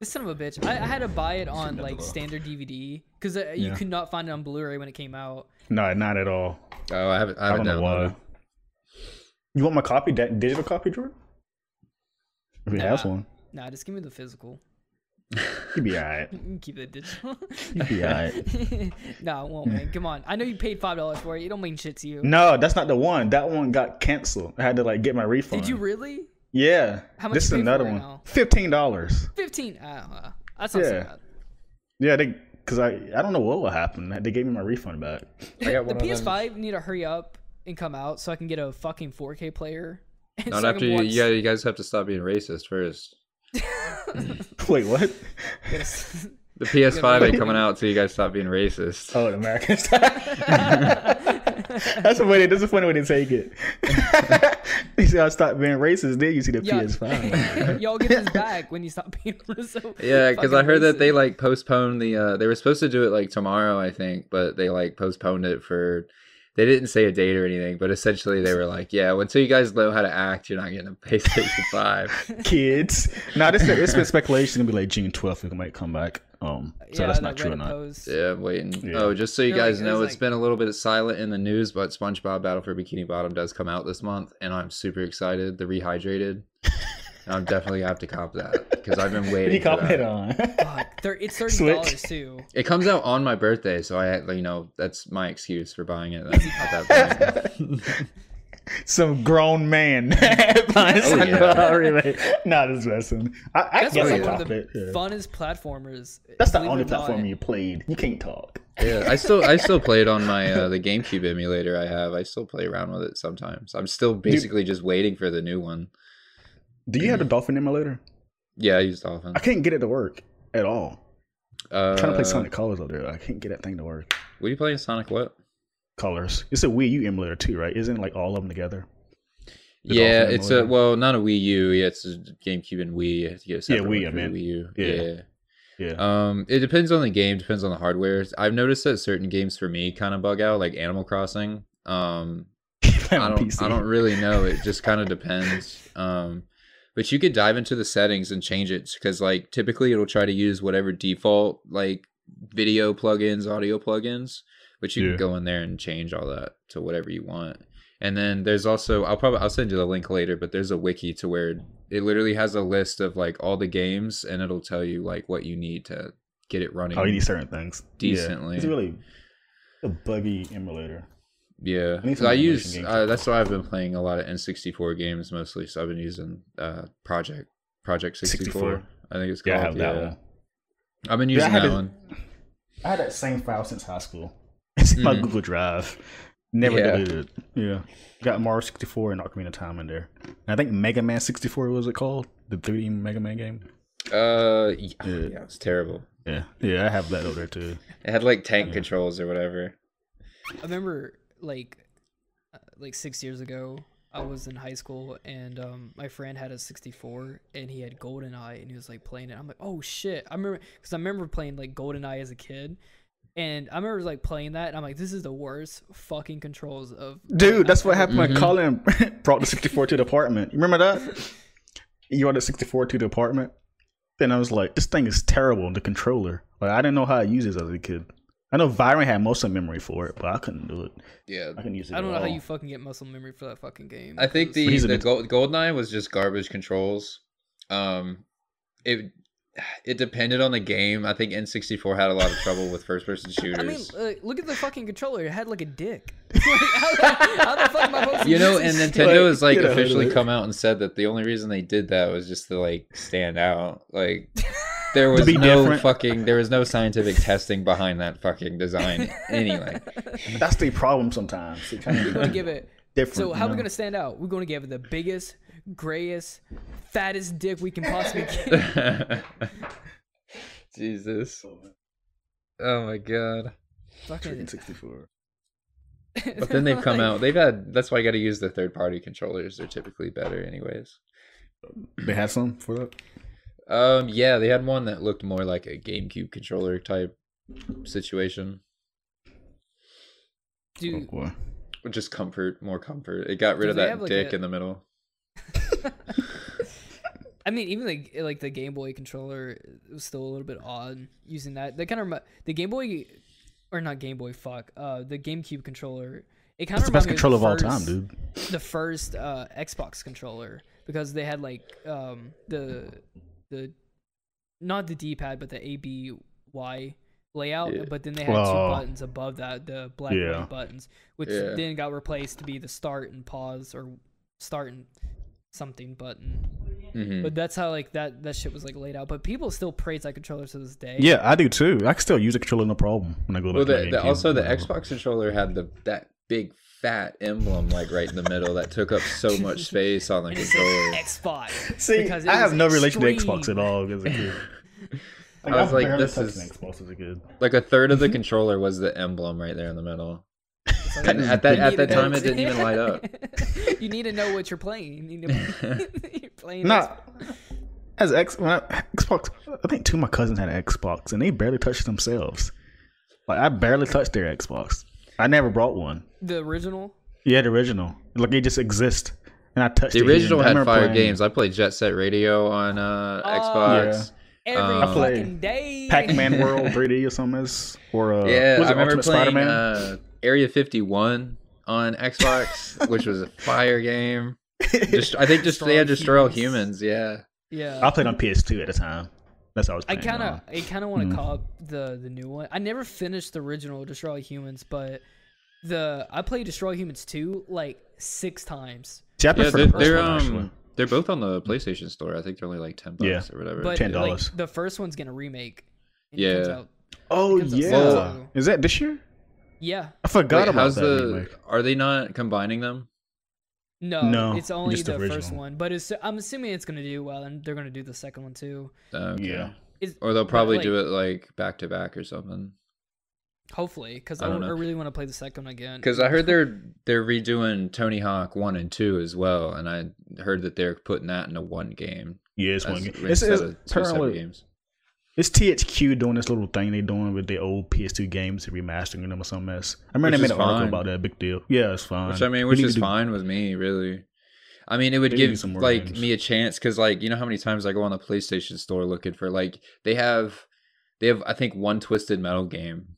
This son of a bitch. I, I had to buy it on like standard DVD because uh, you Yeah. could not find it on Blu-ray when it came out. No, not at all. Oh, I haven't. I I haven't don't know why. You want my copy, that digital copy, Jordan? If he has Nah. one, Nah, just give me the physical. you'd be alright. Keep it digital. You'd be alright. no, it won't, man. Come on. I know you paid five dollars for it. It don't mean shit to you. No, that's not the one. That one got canceled. I had to like get my refund. Did you really? Yeah. How much This is you pay for another one. now? Fifteen dollars. Fifteen. Uh, that's not so Yeah. bad. Yeah, they because I I don't know what will happen. They gave me my refund back. I got the one of. PS5 need to hurry up and come out so I can get a fucking 4K player. and Not after can you, yeah, you guys have to stop being racist first. Wait, what? The PS5 ain't coming out till you guys stop being racist. Oh, the American That's a way. That's a funny way to take it. you see, I stopped being racist. Then you see the Yeah. PS5. Y'all get this back when you stop being so Yeah, because I fucking heard that they like postponed the. uh They were supposed to do it like tomorrow, I think, but they like postponed it for. They didn't say a date or anything, but essentially they were like, "Yeah, until you guys know how to act, you're not getting a PlayStation Five, Kids. Now this it's been speculation. It's gonna be like June 12th. It might come back. Um, so yeah, that's not true or not. post. Yeah, I'm waiting. Yeah. Oh, just so you They're like- guys it know, was it's like- been a little bit silent in the news, but SpongeBob Battle for Bikini Bottom does come out this month, and I'm super excited. The rehydrated. And I'm definitely gonna have to cop that because I've been waiting. do you for call it on? Fuck, thir- it's thirty dollars too. It comes out on my birthday, so I, you know, that's my excuse for buying it. Then, at that. Some grown man. buying Oh, yeah. SpongeBob remake. Nah, messing. I, I That's guess one I of yeah. cop the it. Yeah. funnest platformers. That's the only or not. platform you played. You can't talk. yeah, I still, I still play it on my uh, the GameCube emulator I have. I still play around with it sometimes. I'm still basically just waiting for the new one. Do you have the Dolphin emulator? Yeah, I use Dolphin. I can't get it to work at all. Uh, I'm trying to play Sonic Colors over there. I can't get that thing to work. What are you playing? Sonic what? Colors. It's a Wii U emulator too, right? Isn't it like all of them together? The yeah, it's a well, not a Wii U. Yeah, it's a GameCube and Wii. You have to get a separate Wii, I. Wii U. Yeah. yeah. Yeah. Um, it depends on the game, depends on the hardware. I've noticed that certain games for me kind of bug out, like Animal Crossing. Um, I don't, PC. I don't really know. It just kind of depends. Um, but you could dive into the settings and change it because, like, typically it'll try to use whatever default like video plugins, audio plugins, but you Yeah. can go in there and change all that to whatever you want. And then there's also I'll probably I'll send you the link later, but there's a wiki to where it literally has a list of like all the games and it'll tell you like what you need to get it running. Oh, you need certain things. Decently. Yeah. It's really a buggy emulator. Yeah, I need 'cause some I use uh, that's why I've been playing a lot of N64 games mostly. So I've been using uh Project Project 64. 64. I think it's called. Yeah, I have that one. I've been using had that it- one. I had that same file since high school. It's in my Mhm. Google Drive. Never Yeah. deleted it. Yeah. Got Mario 64 and Ocarina of Time in there. And I think Mega Man 64 was it called? The 3D Mega Man game? Uh, yeah, Yeah. yeah, it's terrible. Yeah. Yeah, I have that over there too. It had like tank Yeah. controls or whatever. I remember like uh, like six years ago, I was in high school and um, my friend had a 64 and he had golden eye and he was like playing it. I'm like, oh shit! I remember because I remember playing like golden eye as a kid, and I remember like playing that. And I'm like, this is the worst fucking controls of. Dude, that's what happened Mhm. when Colin brought the 64 to the apartment. You remember that? You brought the 64 to the apartment? and I was like, this thing is terrible, the controller. Like, I didn't know how to use it as a kid. I know Byron had muscle memory for it, but I couldn't do it. Yeah, I couldn't use it. I don't at know how you fucking get muscle memory for that fucking game. I think the he's the bit- Gold, Goldeneye was just garbage controls. Um, it it depended on the game. I think N64 had a lot of trouble with first person shooters. I mean, shooters. uh, look at the fucking controller. It had like a dick. Like, how, the, how the fuck am I supposed you know, and Nintendo shit? has like Get out of officially it. come out and said that the only reason they did that was just to like stand out. Like there was be no different. fucking there was no scientific testing behind that fucking design anyway. That's the problem sometimes. We're gonna give it. different. So you how are we gonna stand out? We're gonna give it the biggest, grayest, fattest dick we can possibly get. Jesus. Oh, oh my god. Fucking. 64. But then they've come Like, out. They've had. That's why you got to use the third party controllers. They're typically better, anyways. They had some for that? Um, yeah, they had one that looked more like a GameCube controller type situation, Oh, Dude, boy. with just comfort, more comfort. It got rid Do of that have, like, dick a- in the middle. I mean, even like like the Game Boy controller was still a little bit odd using that. They kind of the Game Boy, or not Game Boy. Fuck. Uh, the GameCube controller. It kind of the best controller of all time, dude. the first uh, Xbox controller because they had like um, the the not the D-pad but the A B Y layout, Yeah. but then they had Oh. two buttons above that, the black Yeah. white buttons, which Yeah. then got replaced to be the start and pause or start and something button. Mhm. But that's how like that that shit was like laid out. But people still praise that controller to this day. Yeah, I do too. I can still use a controller no problem when I go back Well, to the, my the, also the Xbox controller had the that big fat emblem like right in the middle that took up so much space on the And it said controller. Xbox. See, because it I have was no relation to. Xbox at all as a kid. Like, I was like, this is- Xbox as a kid. Like a third of the controller was the emblem right there in the middle. So And at that at that time, it didn't even light up. you need to know what you're playing. You need to you're playing. Not as X when I, Xbox. I think two of my cousins had an Xbox, and they barely touched themselves. Like I barely touched their Xbox. I never brought one. the original. Yeah, the original. Like it just exists, and I touched The it here and original there. Had fire playing games. I played Jet Set Radio on uh, Oh, Xbox. Every Um, I played fucking day. Pac-Man World 3D or something, is- or uh, Yeah, was I remember Ultimate playing Spider-Man? uh, Area 51 on Xbox, which was a fire game. Just, I think just they had Destroy All Humans. Yeah. yeah. I played on PS2 at the time. That's what I was. I kind of. I kind of want to call cop the the new one. I never finished the original Destroy Humans, but the I played Destroy Humans 2 like six times. See, I Yeah, they're, the first they're one actually. um they're both on the PlayStation Store. I think they're only like ten bucks Yeah. or whatever. But $10. like, the first one's gonna remake. and it comes Yeah. out- Oh comes out yeah, soon, is that this year? Yeah. I forgot Wait, about how's that the? remake. Are they not combining them? No, No, it's only the the first one, but it's, I'm assuming it's gonna do well, and they're gonna do the second one too. Okay. Yeah. It's, Or they'll probably like, do it like back to back or something. Hopefully, because I I, don't I really want to play the second one again. Because I heard they're they're redoing Tony Hawk one and two as well, and I heard that they're putting that into one game. Yeah, it's one game. It's, instead it's, of apparently- games. It's THQ doing this little thing they're doing with the old PS2 games remastering them or some mess. I remember Which they made an article about that. Big deal. Yeah, it's fine. Which I mean, which is do- fine with me, really. I mean, it would They need to do give like games. me a chance because, like, you know how many times I go on the PlayStation Store looking for like they have, they have I think one Twisted Metal game,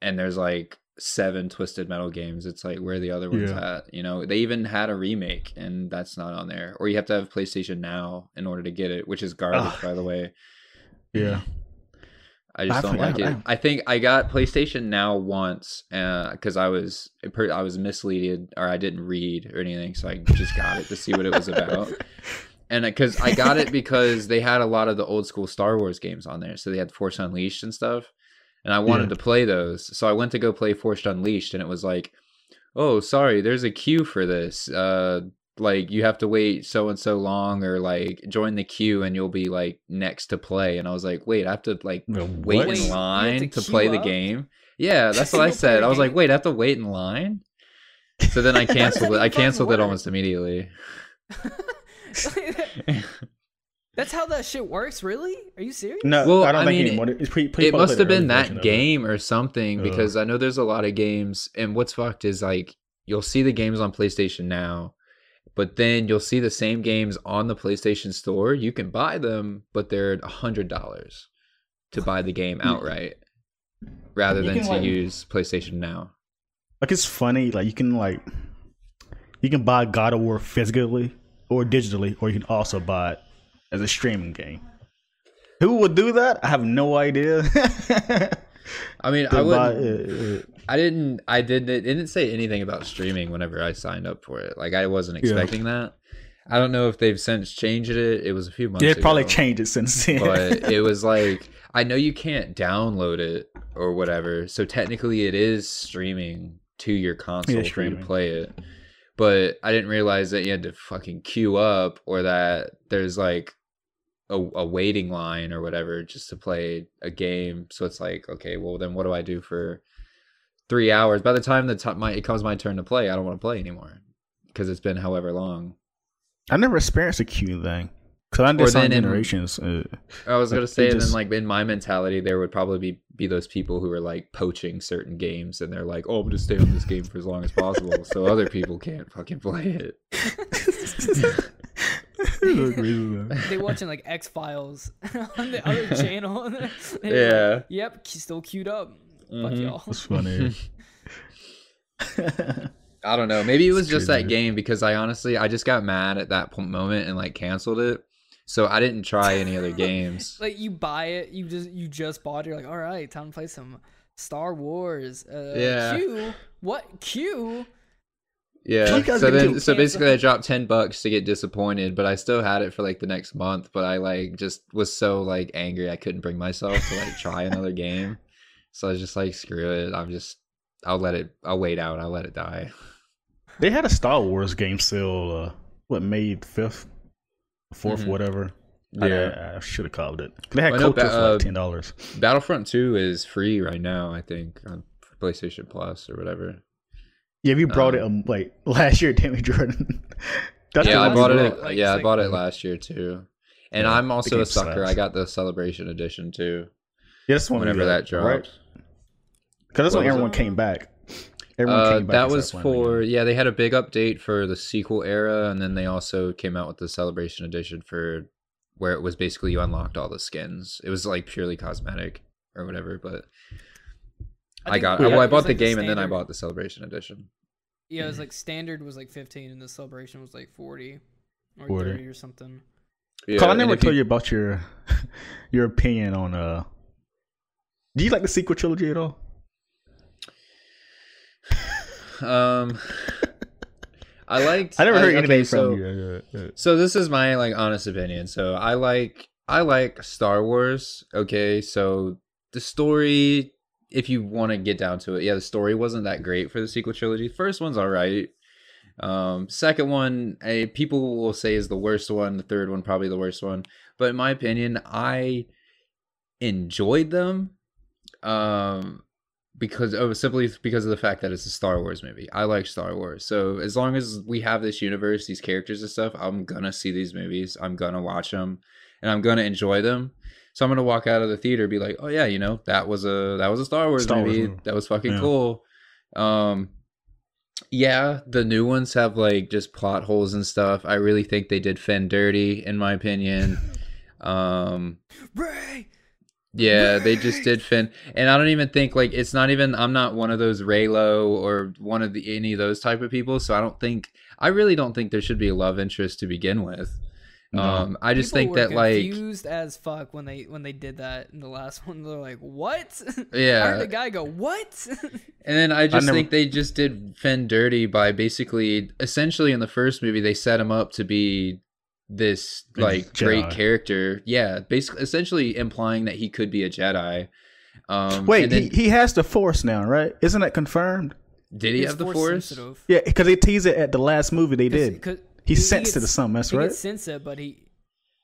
and there's like seven Twisted Metal games. It's like where the other ones Yeah. at? You know, they even had a remake, and that's not on there. Or you have to have PlayStation Now in order to get it, which is garbage, Ugh. by the way. Yeah. I just I don't like it. I- I think I got PlayStation Now once because I was I was misleaded or I didn't read or anything, so I just got it to see what it was about. And because I got it because they had a lot of the old school Star Wars games on there, so they had Force Unleashed and stuff, and I wanted Yeah. to play those. So I went to go play Force Unleashed, and it was like, "Oh, sorry, there's a queue for this. Uh, like you have to wait so and so long, or like join the queue, and you'll be like next to play." And I was like, "Wait, I have to like No, wait what? In line to to, play queue the game. Yeah, that's what I said. i was like, wait, I have to wait in line. So then I canceled it. I even fucking canceled it almost immediately. That's how that shit works, really? Are you serious? No, Well, I don't I think mean, anymore. It's pre, pre- it must have been that game or something Ugh. because I know there's a lot of games. And what's fucked is like you'll see the games on PlayStation now, but then you'll see the same games on the PlayStation Store. You can buy them, but they're a hundred dollars to buy the game outright, rather than to like- use PlayStation Now. Like it's funny. Like you can like you can buy God of War physically or digitally, or you can also buy it as a streaming game. Who would do that? I have no idea. I mean, I would. it, uh, I didn't. I didn't. It didn't say anything about streaming whenever I signed up for it. Like I wasn't Yeah. expecting that. I don't know if they've since changed it. It was a few months. They probably changed it since then. but it was like I know you can't download it or whatever. So technically, it is streaming to your console for you to play it. But I didn't realize that you had to fucking queue up or that there's like a, a waiting line or whatever just to play a game. So it's like, okay, well then what do I do for three hours? By the time the time my it comes my turn to play, I don't want to play anymore because it's been however long. I never experienced a queue thing. Cause I did Or some in- generations. Uh, I was gonna Like, say, they and then like in my mentality, there would probably be be those people who are like poaching certain games, and they're like, "Oh, I'm gonna stay on this game for as long as possible, so other people can't fucking play it." they watching like X Files on the other channel. and they're like, Yeah. yep, still queued up. Fuck Mhm. y'all. It's funny. I don't know. Maybe it was It's just that crazy. game because I honestly I just got mad at that po- moment and like canceled it, so I didn't try any other games. Like you buy it, you just you just bought it. You're like, all right, time to play some Star Wars. Uh, Yeah. Q. What Q? Yeah. So then, do- so basically, I dropped ten bucks to get disappointed, but I still had it for like the next month. But I like just was so like angry I couldn't bring myself to like try another game. So I was just like, screw it. I'm just, I'll let it. I'll wait out. I'll let it die. they had a Star Wars game sale. Uh, what May fifth, 4th Mhm. whatever. I, I should have called it. They had I know, Kotor ba- for uh, like ten dollars. Battlefront Two is free right now. I think on PlayStation Plus or whatever. Yeah, you brought it um, um, like last year, Tammy Jordan. That's yeah, I bought it. like, yeah, I bought it last year too. And Yeah, I'm also a sucker. slaps. I got the Celebration Edition too. Yeah, that's the one Whenever got, that right? dropped. Because that's What when everyone it? came back. Everyone Uh, came back that was for again. yeah. They had a big update for the sequel era, and then they also came out with the Celebration Edition for where it was basically you unlocked all the skins. It was like purely cosmetic or whatever. But I, think- got yeah, well, I bought the like game, and then I bought the Celebration Edition. Yeah, it was like standard was like 15, and the celebration was like 40 or 40. 30 or something. Yeah, Carl, I never if told you about your your opinion on uh. Do you like the sequel trilogy at all? Um, I liked. I never heard okay, anything so, from you. Yeah, yeah, yeah. So this is my like honest opinion. So I like I like Star Wars. Okay, so the story, if you want to get down to it, yeah, the story wasn't that great for the sequel trilogy. First one's all right. Um, second one, eh, people will say is the worst one. The third one probably the worst one. But in my opinion, I enjoyed them. Um, because oh simply because of the fact that it's a Star Wars movie. I like Star Wars. So as long as we have this universe, these characters and stuff, I'm gonna see these movies. I'm gonna watch them and I'm gonna enjoy them. So I'm gonna walk out of the theater and be like, "Oh yeah, you know, that was a that was a Star Wars, Star movie. movie. That was fucking Yeah. cool." Um yeah, the new ones have like just plot holes and stuff. I really think they did Finn dirty in my opinion. Um Ray. yeah, they just did Finn, and I don't even think like it's not even. I'm not one of those Reylo or one of the any of those type of people. So I don't think I really don't think there should be a love interest to begin with. No. Um, I just People think were that like confused as fuck when they when they did that in the last one. They're like, "What?" I yeah, heard the guy go, "What?" and then I just never- think they just did Finn dirty by basically essentially in the first movie they set him up to be this A like great character. Yeah, basically essentially implying that he could be a Jedi. Um, Wait, then, he, he has the Force now, right? Isn't that confirmed? did he He's have the force Force? Yeah, because they teased it at the last movie they 'Cause- did. 'cause He he sensed it or gets- something. That's He right. could sense it, but he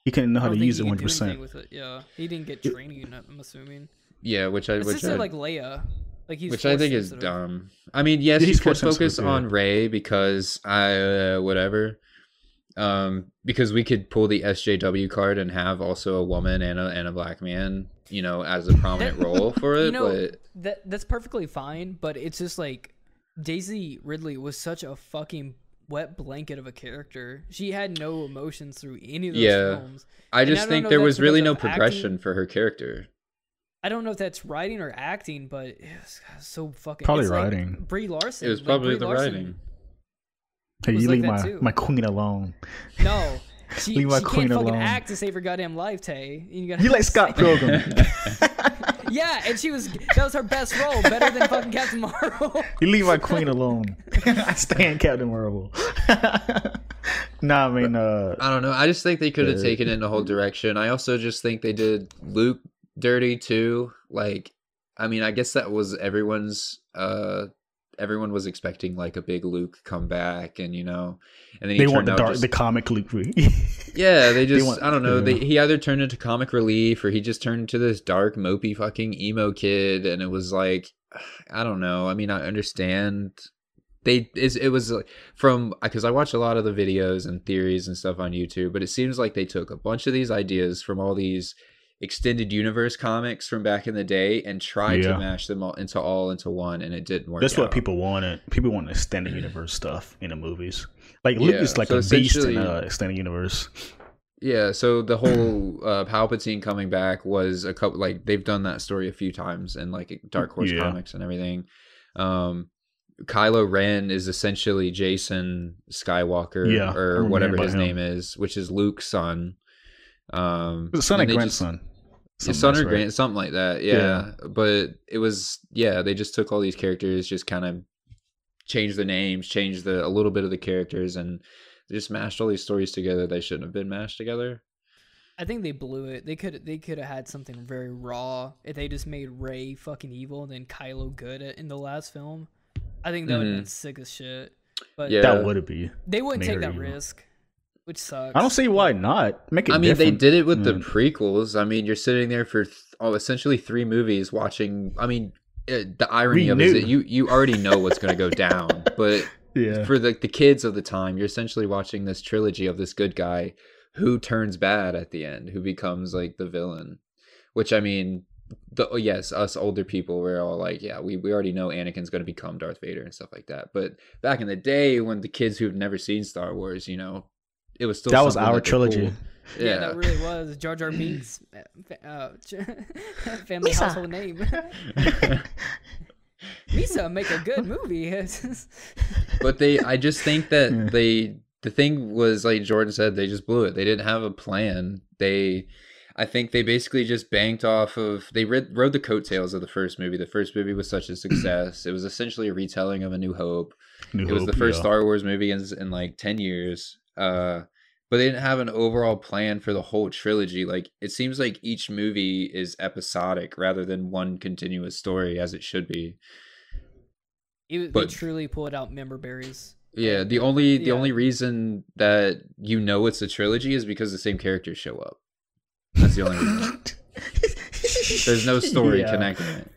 He couldn't know how to use it could one do percent. with it. Yeah, he didn't get training. it, I'm assuming. Yeah, which I which just I, like Leia, like he's which I force think is dumb. I mean, yes, Yeah, you he's could force focus yeah. on Rey because I uh, whatever. Um, because we could pull the SJW card and have also a woman and a and a black man, you know, as a prominent role for it. You know, but that that's perfectly fine, but it's just like Daisy Ridley was such a fucking wet blanket of a character. She had no emotions through any of those Yeah. films. I and I just think there was really no of acting. progression for her character. I don't know if that's writing or acting, but it was so fucking Probably it's like writing. Brie Larson. It was probably Brie the Larson- writing. Hey, you like leave that my too. my queen alone. No. She, Leave my she queen can't fucking alone. act to save her goddamn life, Tay. You, You like Scott Pilgrim? Yeah, and she was that was her best role, better than fucking Captain Marvel. you leave my queen alone. I stand Captain Marvel. nah, I mean, uh, I don't know. I just think they could have Uh, taken it in a whole direction. I also just think they did Luke dirty too. Like, I mean, I guess that was everyone's. uh Everyone was expecting like a big Luke comeback, and you know, and then he they want turned the dark, just- the comic Luke. Yeah, they just want- I don't know. They, he either turned into comic relief or he just turned into this dark, mopey, fucking emo kid, and it was like, I don't know. I mean, I understand. They is it was like, from because I watch a lot of the videos and theories and stuff on YouTube, but it seems like they took a bunch of these ideas from all these extended universe comics from back in the day and tried Yeah. to mash them all into all into one, and it didn't work. That's what people wanted. People want extended universe stuff in the movies. Like Luke Yeah, is like so a beast in essentially- uh, extended universe. Yeah, so the whole uh, Palpatine coming back was a couple like they've done that story a few times in like Dark Horse Yeah. comics and everything. Um Kylo Ren is essentially Jason Skywalker Yeah, or whatever his him. name is, which is Luke's son. Um The son and just- grandson. yeah, son or right. grand, something like that. Yeah. But it was yeah, they just took all these characters, just kind of changed the names, changed the a little bit of the characters, and just mashed all these stories together. They shouldn't have been mashed together. I think they blew it. They could they could have had something very raw if they just made Rey fucking evil and then Kylo good in the last film. I think that would have been sick as shit. But Yeah. That would it be. they wouldn't made take that evil. risk, which sucks. I don't see why not. Make it. I mean, they did it with the Mm. prequels. I mean, you're sitting there for th- oh, essentially three movies watching. I mean, uh, the irony We of it is that you you already know what's going to go down, but Yeah. for the the kids of the time, you're essentially watching this trilogy of this good guy who turns bad at the end, who becomes like the villain. Which I mean, the oh, yes, us older people we're all like, yeah, we we already know Anakin's going to become Darth Vader and stuff like that. But back in the day, when the kids who've never seen Star Wars, you know, it was still That was our they trilogy. pulled. Yeah, Yeah, that really was Jar Jar Binks, uh, uh, family Lisa. household name. Lisa make a good movie. but they i just think that Yeah. they the thing was like jordan said they just blew it they didn't have a plan they i think they basically just banked off of they read, rode the coattails of the first movie the first movie was such a success it was essentially a retelling of a new hope New it was the first yeah. star wars movie in, in like 10 years uh but they didn't have an overall plan for the whole trilogy like it seems like each movie is episodic rather than one continuous story as it should be It, they But- truly pulled out member berries. Yeah, the only the Yeah. only reason that you know it's a trilogy is because the same characters show up. That's the only reason. There's no story Yeah. connecting it.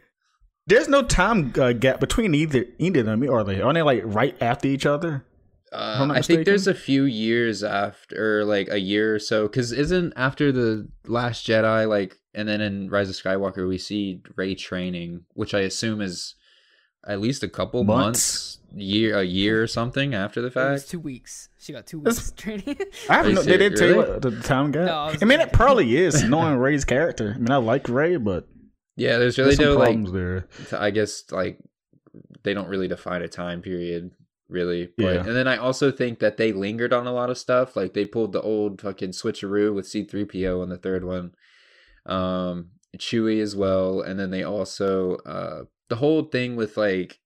There's no time uh, gap between either either of them, are they? Aren't they like right after each other? Uh, I'm not I think there's a few years after, like a year or so, because isn't after the Last Jedi, like, and then in Rise of Skywalker, we see Rey training, which I assume is at least a couple months, Months? year, a year or something after the It was fact. two weeks. She got two weeks training. I have Are you no. They didn't tell you what the time gap. No, I I mean, it probably is knowing Rey's character. I mean, I like Ray, but Yeah, there's really there's some no like, problems there. t- I guess like they don't really define a time period, really. But Yeah. and then I also think that they lingered on a lot of stuff. Like they pulled the old fucking switcheroo with C three PO on the third one, um, Chewie as well, and then they also uh the whole thing with like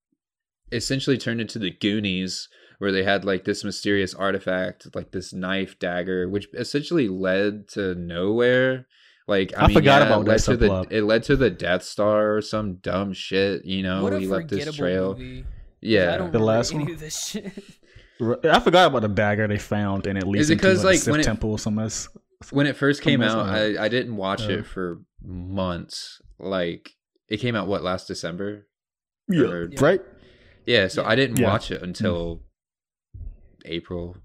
essentially turned into the Goonies. Where they had like this mysterious artifact, like this knife dagger, which essentially led to nowhere. Like I, I mean, forgot yeah, about it led to the subplot. it led to the Death Star or some dumb shit. You know, what a he left this trail. movie. I Yeah, don't The last any one? of this shit. I forgot about the dagger they found and at least it into 'cause, like, like, the Sith when it- temple or something. else. when it first came out, not. I, I didn't watch Uh. it for months. Like it came out what last December? Yeah, Or- right. Yeah, so Yeah. I didn't Yeah. watch it until April,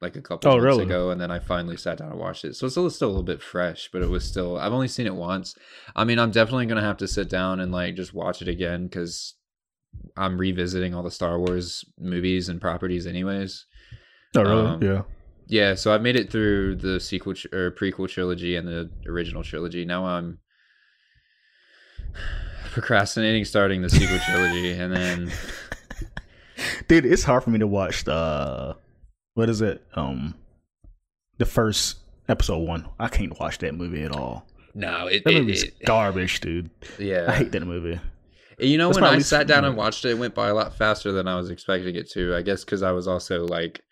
like a couple Oh, months really? ago, and then I finally sat down and watched it. So it's still still a little bit fresh, but it was still. I've only seen it once. I mean, I'm definitely gonna have to sit down and like just watch it again because I'm revisiting all the Star Wars movies and properties, anyways. Oh, really? Um, yeah. Yeah, so I've made it through the sequel tr- or prequel trilogy and the original trilogy. Now I'm procrastinating starting the sequel trilogy, and then Dude, it's hard for me to watch the what is it? Um, the first episode one. I can't watch that movie at all. no, it, That it, movie's it- garbage, dude. yeah. I hate that movie. You know, That's when my I least- sat down and watched it, it went by a lot faster than I was expecting it to. I guess because I was also like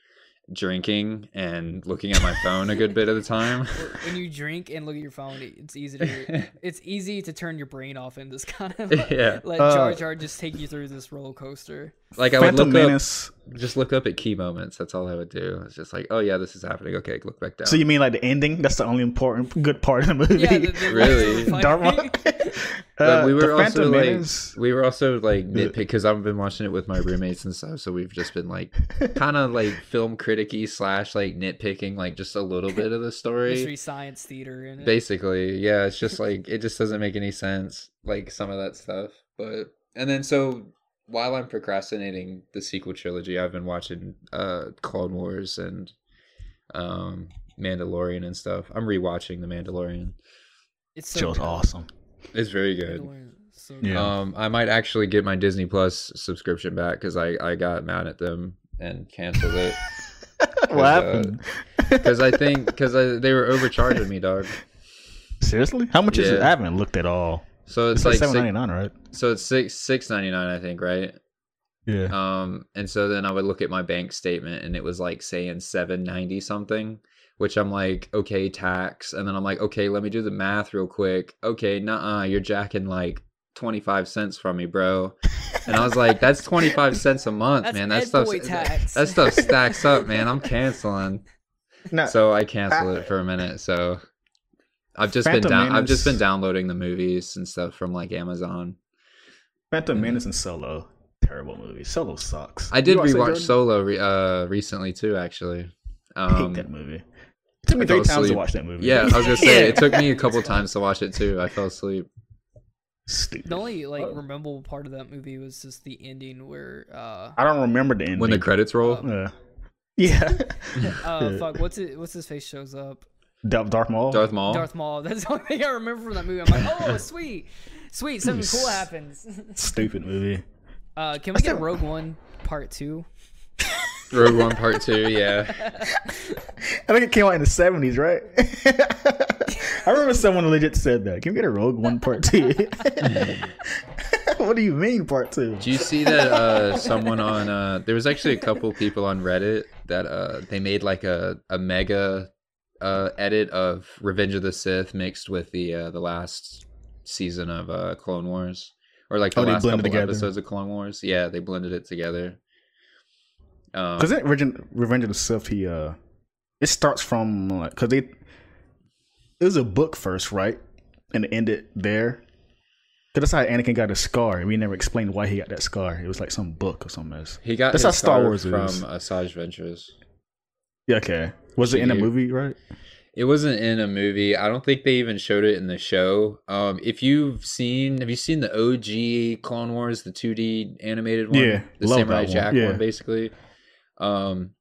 drinking and looking at my phone a good bit of the time. when you drink and look at your phone, it's easy to it's easy to turn your brain off and just kind of Yeah. let Uh, Jar Jar just take you through this roller coaster. Like I would Phantom look up, just look up at key moments. That's all I would do. It's just like, oh yeah, this is happening. Okay, look back down. So you mean like the ending? That's the only important good part of the movie. Yeah, the, the Really? lightsaber Dharma. fighting. Uh, we the were also Phantom like, Menace- we were also like nitpick because I've been watching it with my roommates and stuff. So we've just been like, kind of like film criticky slash like nitpicking like just a little bit of the story. Mystery Science Theater in it. Basically, yeah, it's just like it just doesn't make any sense, like some of that stuff. But and then so while I'm procrastinating the sequel trilogy, I've been watching uh Clone Wars and um Mandalorian and stuff. I'm rewatching The Mandalorian. It's so show's awesome. It's very good. So good. Yeah. Um, I might actually get my Disney Plus subscription back because I I got mad at them and canceled it what uh, happened? because I think because they were overcharging me, dog. Seriously? How much is it? I haven't looked at all. So it's, It's like like seven six, ninety nine, right? so it's six six ninety nine, I think, right? Yeah. Um, and so then I would look at my bank statement and it was like saying seven ninety something, which I'm like, okay, tax, and then I'm like, okay, let me do the math real quick. Okay, nah, you're jacking like twenty five cents from me, bro. And I was like, that's twenty five cents a month, That's man. That Ed stuff tax. that stuff stacks up, man. I'm canceling. No, So I canceled it for a minute. So I've just Phantom been down. I've just been downloading the movies and stuff from like Amazon. Phantom Mhm. Menace and Solo, terrible movie. Solo sucks. I did You watch rewatch Solo re- uh recently too, actually. I hate Um, that movie. It took me I fell three times to watch that movie. yeah, I was gonna say it took me a couple times to watch it too. I fell asleep. Stupid. The only like Oh. rememberable part of that movie was just the ending where uh I don't remember the ending. When the credits roll, Uh, yeah. uh fuck what's it what's his face shows up. Darth Darth Maul. Darth Maul. Darth Maul. That's the only thing I remember from that movie. I'm like, oh sweet. Sweet, something cool happens. Stupid movie. Uh can we get Rogue One part two? Rogue One Part Two. Yeah, I think it came out in the seventies, right? I remember someone legit said that. Can we get a Rogue One Part Two? what do you mean Part Two? Do you see that uh someone on uh there was actually a couple people on Reddit that uh they made like a a mega uh edit of Revenge of the Sith mixed with the uh the last season of uh Clone Wars or like the Oh, last couple together. episodes of Clone Wars. Yeah, they blended it together. Um, Because in Revenge, Revenge of the Sith, he uh, it starts from like because they it was a book first, right, and it ended there. Cause that's how Anakin got a scar. We never explained why he got that scar. It was like some book or something else. He got That's how Star star Wars from is. Asajj Ventress. Yeah, okay. Was it in a movie, right? It wasn't in a movie. I don't think they even showed it in the show. Um, if you've seen, have you seen the OG Clone Wars, the 2D animated one? Yeah, the love Samurai that one, Jack yeah. one, basically. Um,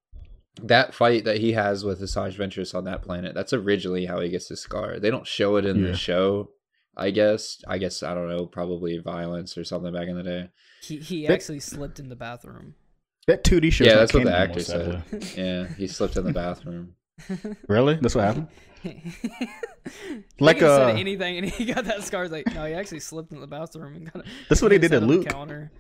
that fight that he has with Asajj Ventress on that planet, that's originally how he gets his scar. They don't show it in Yeah. the show. I guess. I guess I don't know. Probably violence or something back in the day. He he That- actually slipped in the bathroom. That 2D show. yeah, that's what the actor said. Said. Yeah, he slipped in the bathroom. Really? That's what happened. like Like, he said uh, anything and he got that scar. He's like, no, he actually slipped in the bathroom and got. That's what they did sat to Luke. Counter.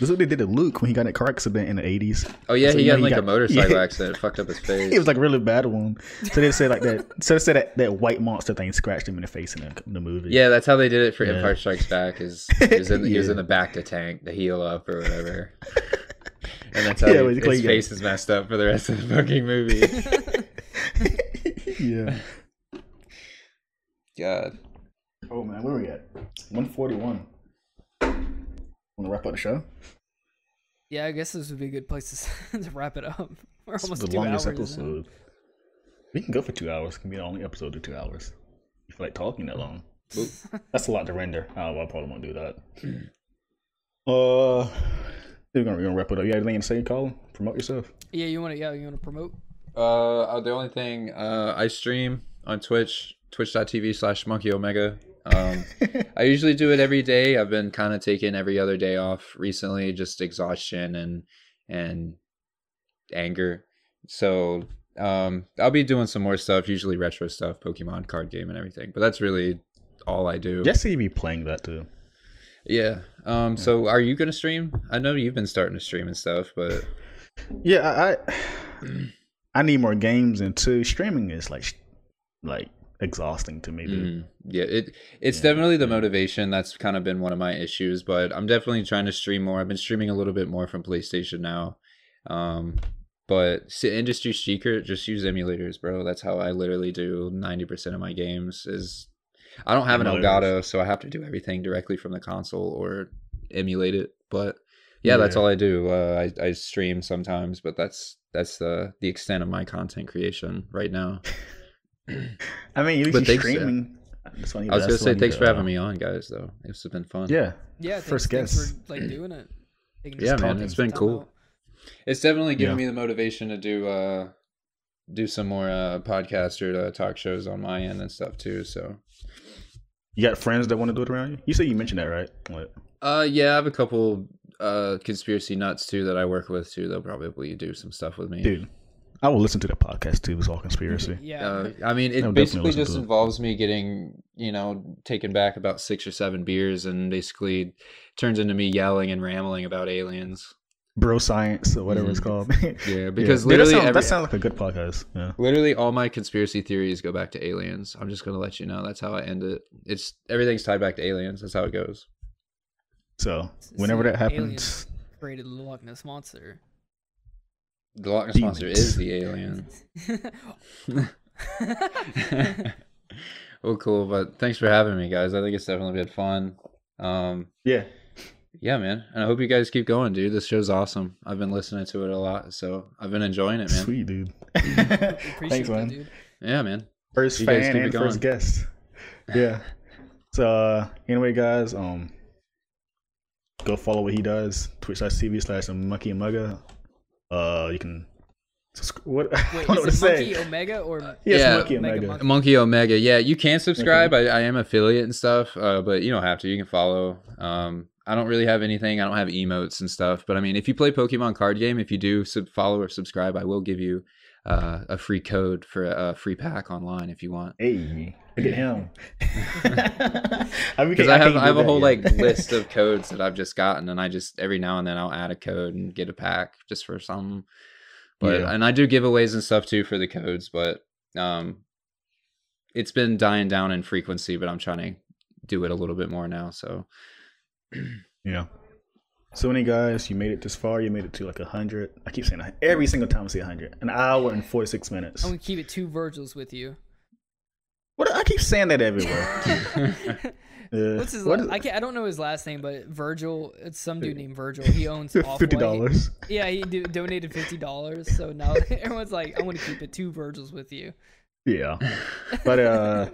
This is what they did to Luke when he got in a car accident in the 80s. Oh yeah, So, he you know, he like got- a motorcycle yeah. accident, fucked up his face. It was like a really bad one. So they said like that. So they said that, that white monster thing scratched him in the face in the, in the movie. Yeah, that's how they did it for Yeah. Empire Strikes Back. Is he was in he was in the back to tank the heal up or whatever, and that's how Yeah, he- basically, his yeah. face is messed up for the rest of the fucking movie. yeah. God, Oh man, where are we at? One forty one. Want to wrap up the show? Yeah, I guess this would be a good place to, to wrap it up. We're It's almost the two longest hours in. episode. We can go for two hours. It can be the only episode of two hours. You feel like talking that long? That's a lot to render. Oh, I probably won't do that. uh, we're gonna, we're gonna wrap it up. You have anything to say, Colin? Promote yourself. Yeah, you want to? Yeah, you want to promote? uh, uh, the only thing uh, I stream on Twitch, twitch.tv slash Monkey Omega. Um, I usually do it every day. I've been kind of taking every other day off recently, just exhaustion and and anger. So um, I'll be doing some more stuff, usually retro stuff, Pokemon card game and everything. But that's really all I do. Yes, Jesse be playing that too. Yeah. Um. So are you gonna stream? I know you've been starting to stream and stuff, but Yeah, I I, need more games, and two, streaming is like like exhausting to me. Dude. Mm, yeah, it it's Yeah, definitely the motivation. That's kind of been one of my issues, but I'm definitely trying to stream more. I've been streaming a little bit more from PlayStation now. Um, but industry secret, just use emulators, bro. That's how I literally do 90% of my games. Is I don't have an. Elgato, so I have to do everything directly from the console or emulate it. But yeah, that's all I do. Uh, I I stream sometimes, but that's that's the the extent of my content creation right now. I mean, at But you're thanks, streaming. That's why I was gonna say thanks need for having uh, me on, guys. Though this has been fun. Yeah, Yeah, thanks, First thanks guess. for like doing it. Taking Yeah, man, it's been cool. out. It's definitely given Yeah. me the motivation to do uh do some more uh podcast or uh, talk shows on my end and stuff too. So you got friends that want to do it around you. You said you mentioned that, right? Like, uh yeah, I have a couple uh conspiracy nuts too that I work with too. They'll probably do some stuff with me. dude, I will listen to that podcast too. It's all conspiracy. Yeah. Uh, I mean, it I'll basically just it. involves me getting, you know, taken back about six or seven beers, and basically turns into me yelling and rambling about aliens. Bro science or whatever it's Mhm. called. Yeah, because Dude, that literally sounds, every- that sounds like a good podcast. Yeah. Literally, all my conspiracy theories go back to aliens. I'm just gonna let you know. That's how I end it. It's everything's tied back to aliens. That's how it goes. So whenever see, that happens, aliens created the Loch Ness monster. The Loch Ness monster is the alien. well, cool. But thanks for having me, guys. I think it's definitely been fun. Um, yeah. Yeah, man. And I hope you guys keep going, dude. This show's awesome. I've been listening to it a lot, so I've been enjoying it, man. Sweet dude. Appreciate Thanks, that, man. dude. Yeah, man. First You fan keep it and first guest. Yeah. So uh, anyway, guys, um, go follow what he does. Twitch.tv slash Monkey and Mugga. Uh, you can. subscri- What I Wait, don't know is it Monkey say. Omega or Yes, Yeah. Monkey and Mega Mega. Monkey. Monkey Omega. Yeah, you can subscribe. I, I am affiliate and stuff, uh, but you don't have to. You can follow. Um, I don't really have anything. I don't have emotes and stuff. But I mean, if you play Pokemon card game, if you do sub- follow or subscribe, I will give you uh, a free code for a, a free pack online if you want. Hey, look at him. I Because I I have can't I have a whole yet. like list of codes that I've just gotten, and I just every now and then I'll add a code and get a pack just for some. But Yeah. and I do giveaways and stuff too for the codes, but um, it's been dying down in frequency. But I'm trying to do it a little bit more now. So Yeah. So many guys, you made it this far. You made it to like a hundred. I keep saying that every single time I say hundred. An hour and forty six minutes. I'm gonna keep it two Virgils with you. What I keep saying that everywhere. Yeah. What's his? What la- is- I can't. I don't know his last name, but Virgil. It's some dude named Virgil. He owns Fifty dollars. Yeah, he do, donated fifty dollars. So now everyone's like, "I want to keep it two Virgils with you." Yeah, but uh,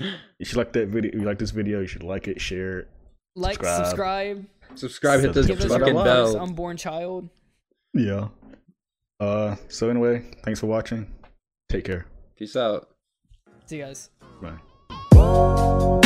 you should like that video. You like this video? You should like it, share it. Like, Subscribe. subscribe, Subscribe, hit the give us your fucking bell. unborn child. Yeah. Uh. So anyway, thanks for watching. Take care. Peace out. See you guys. Bye. Whoa.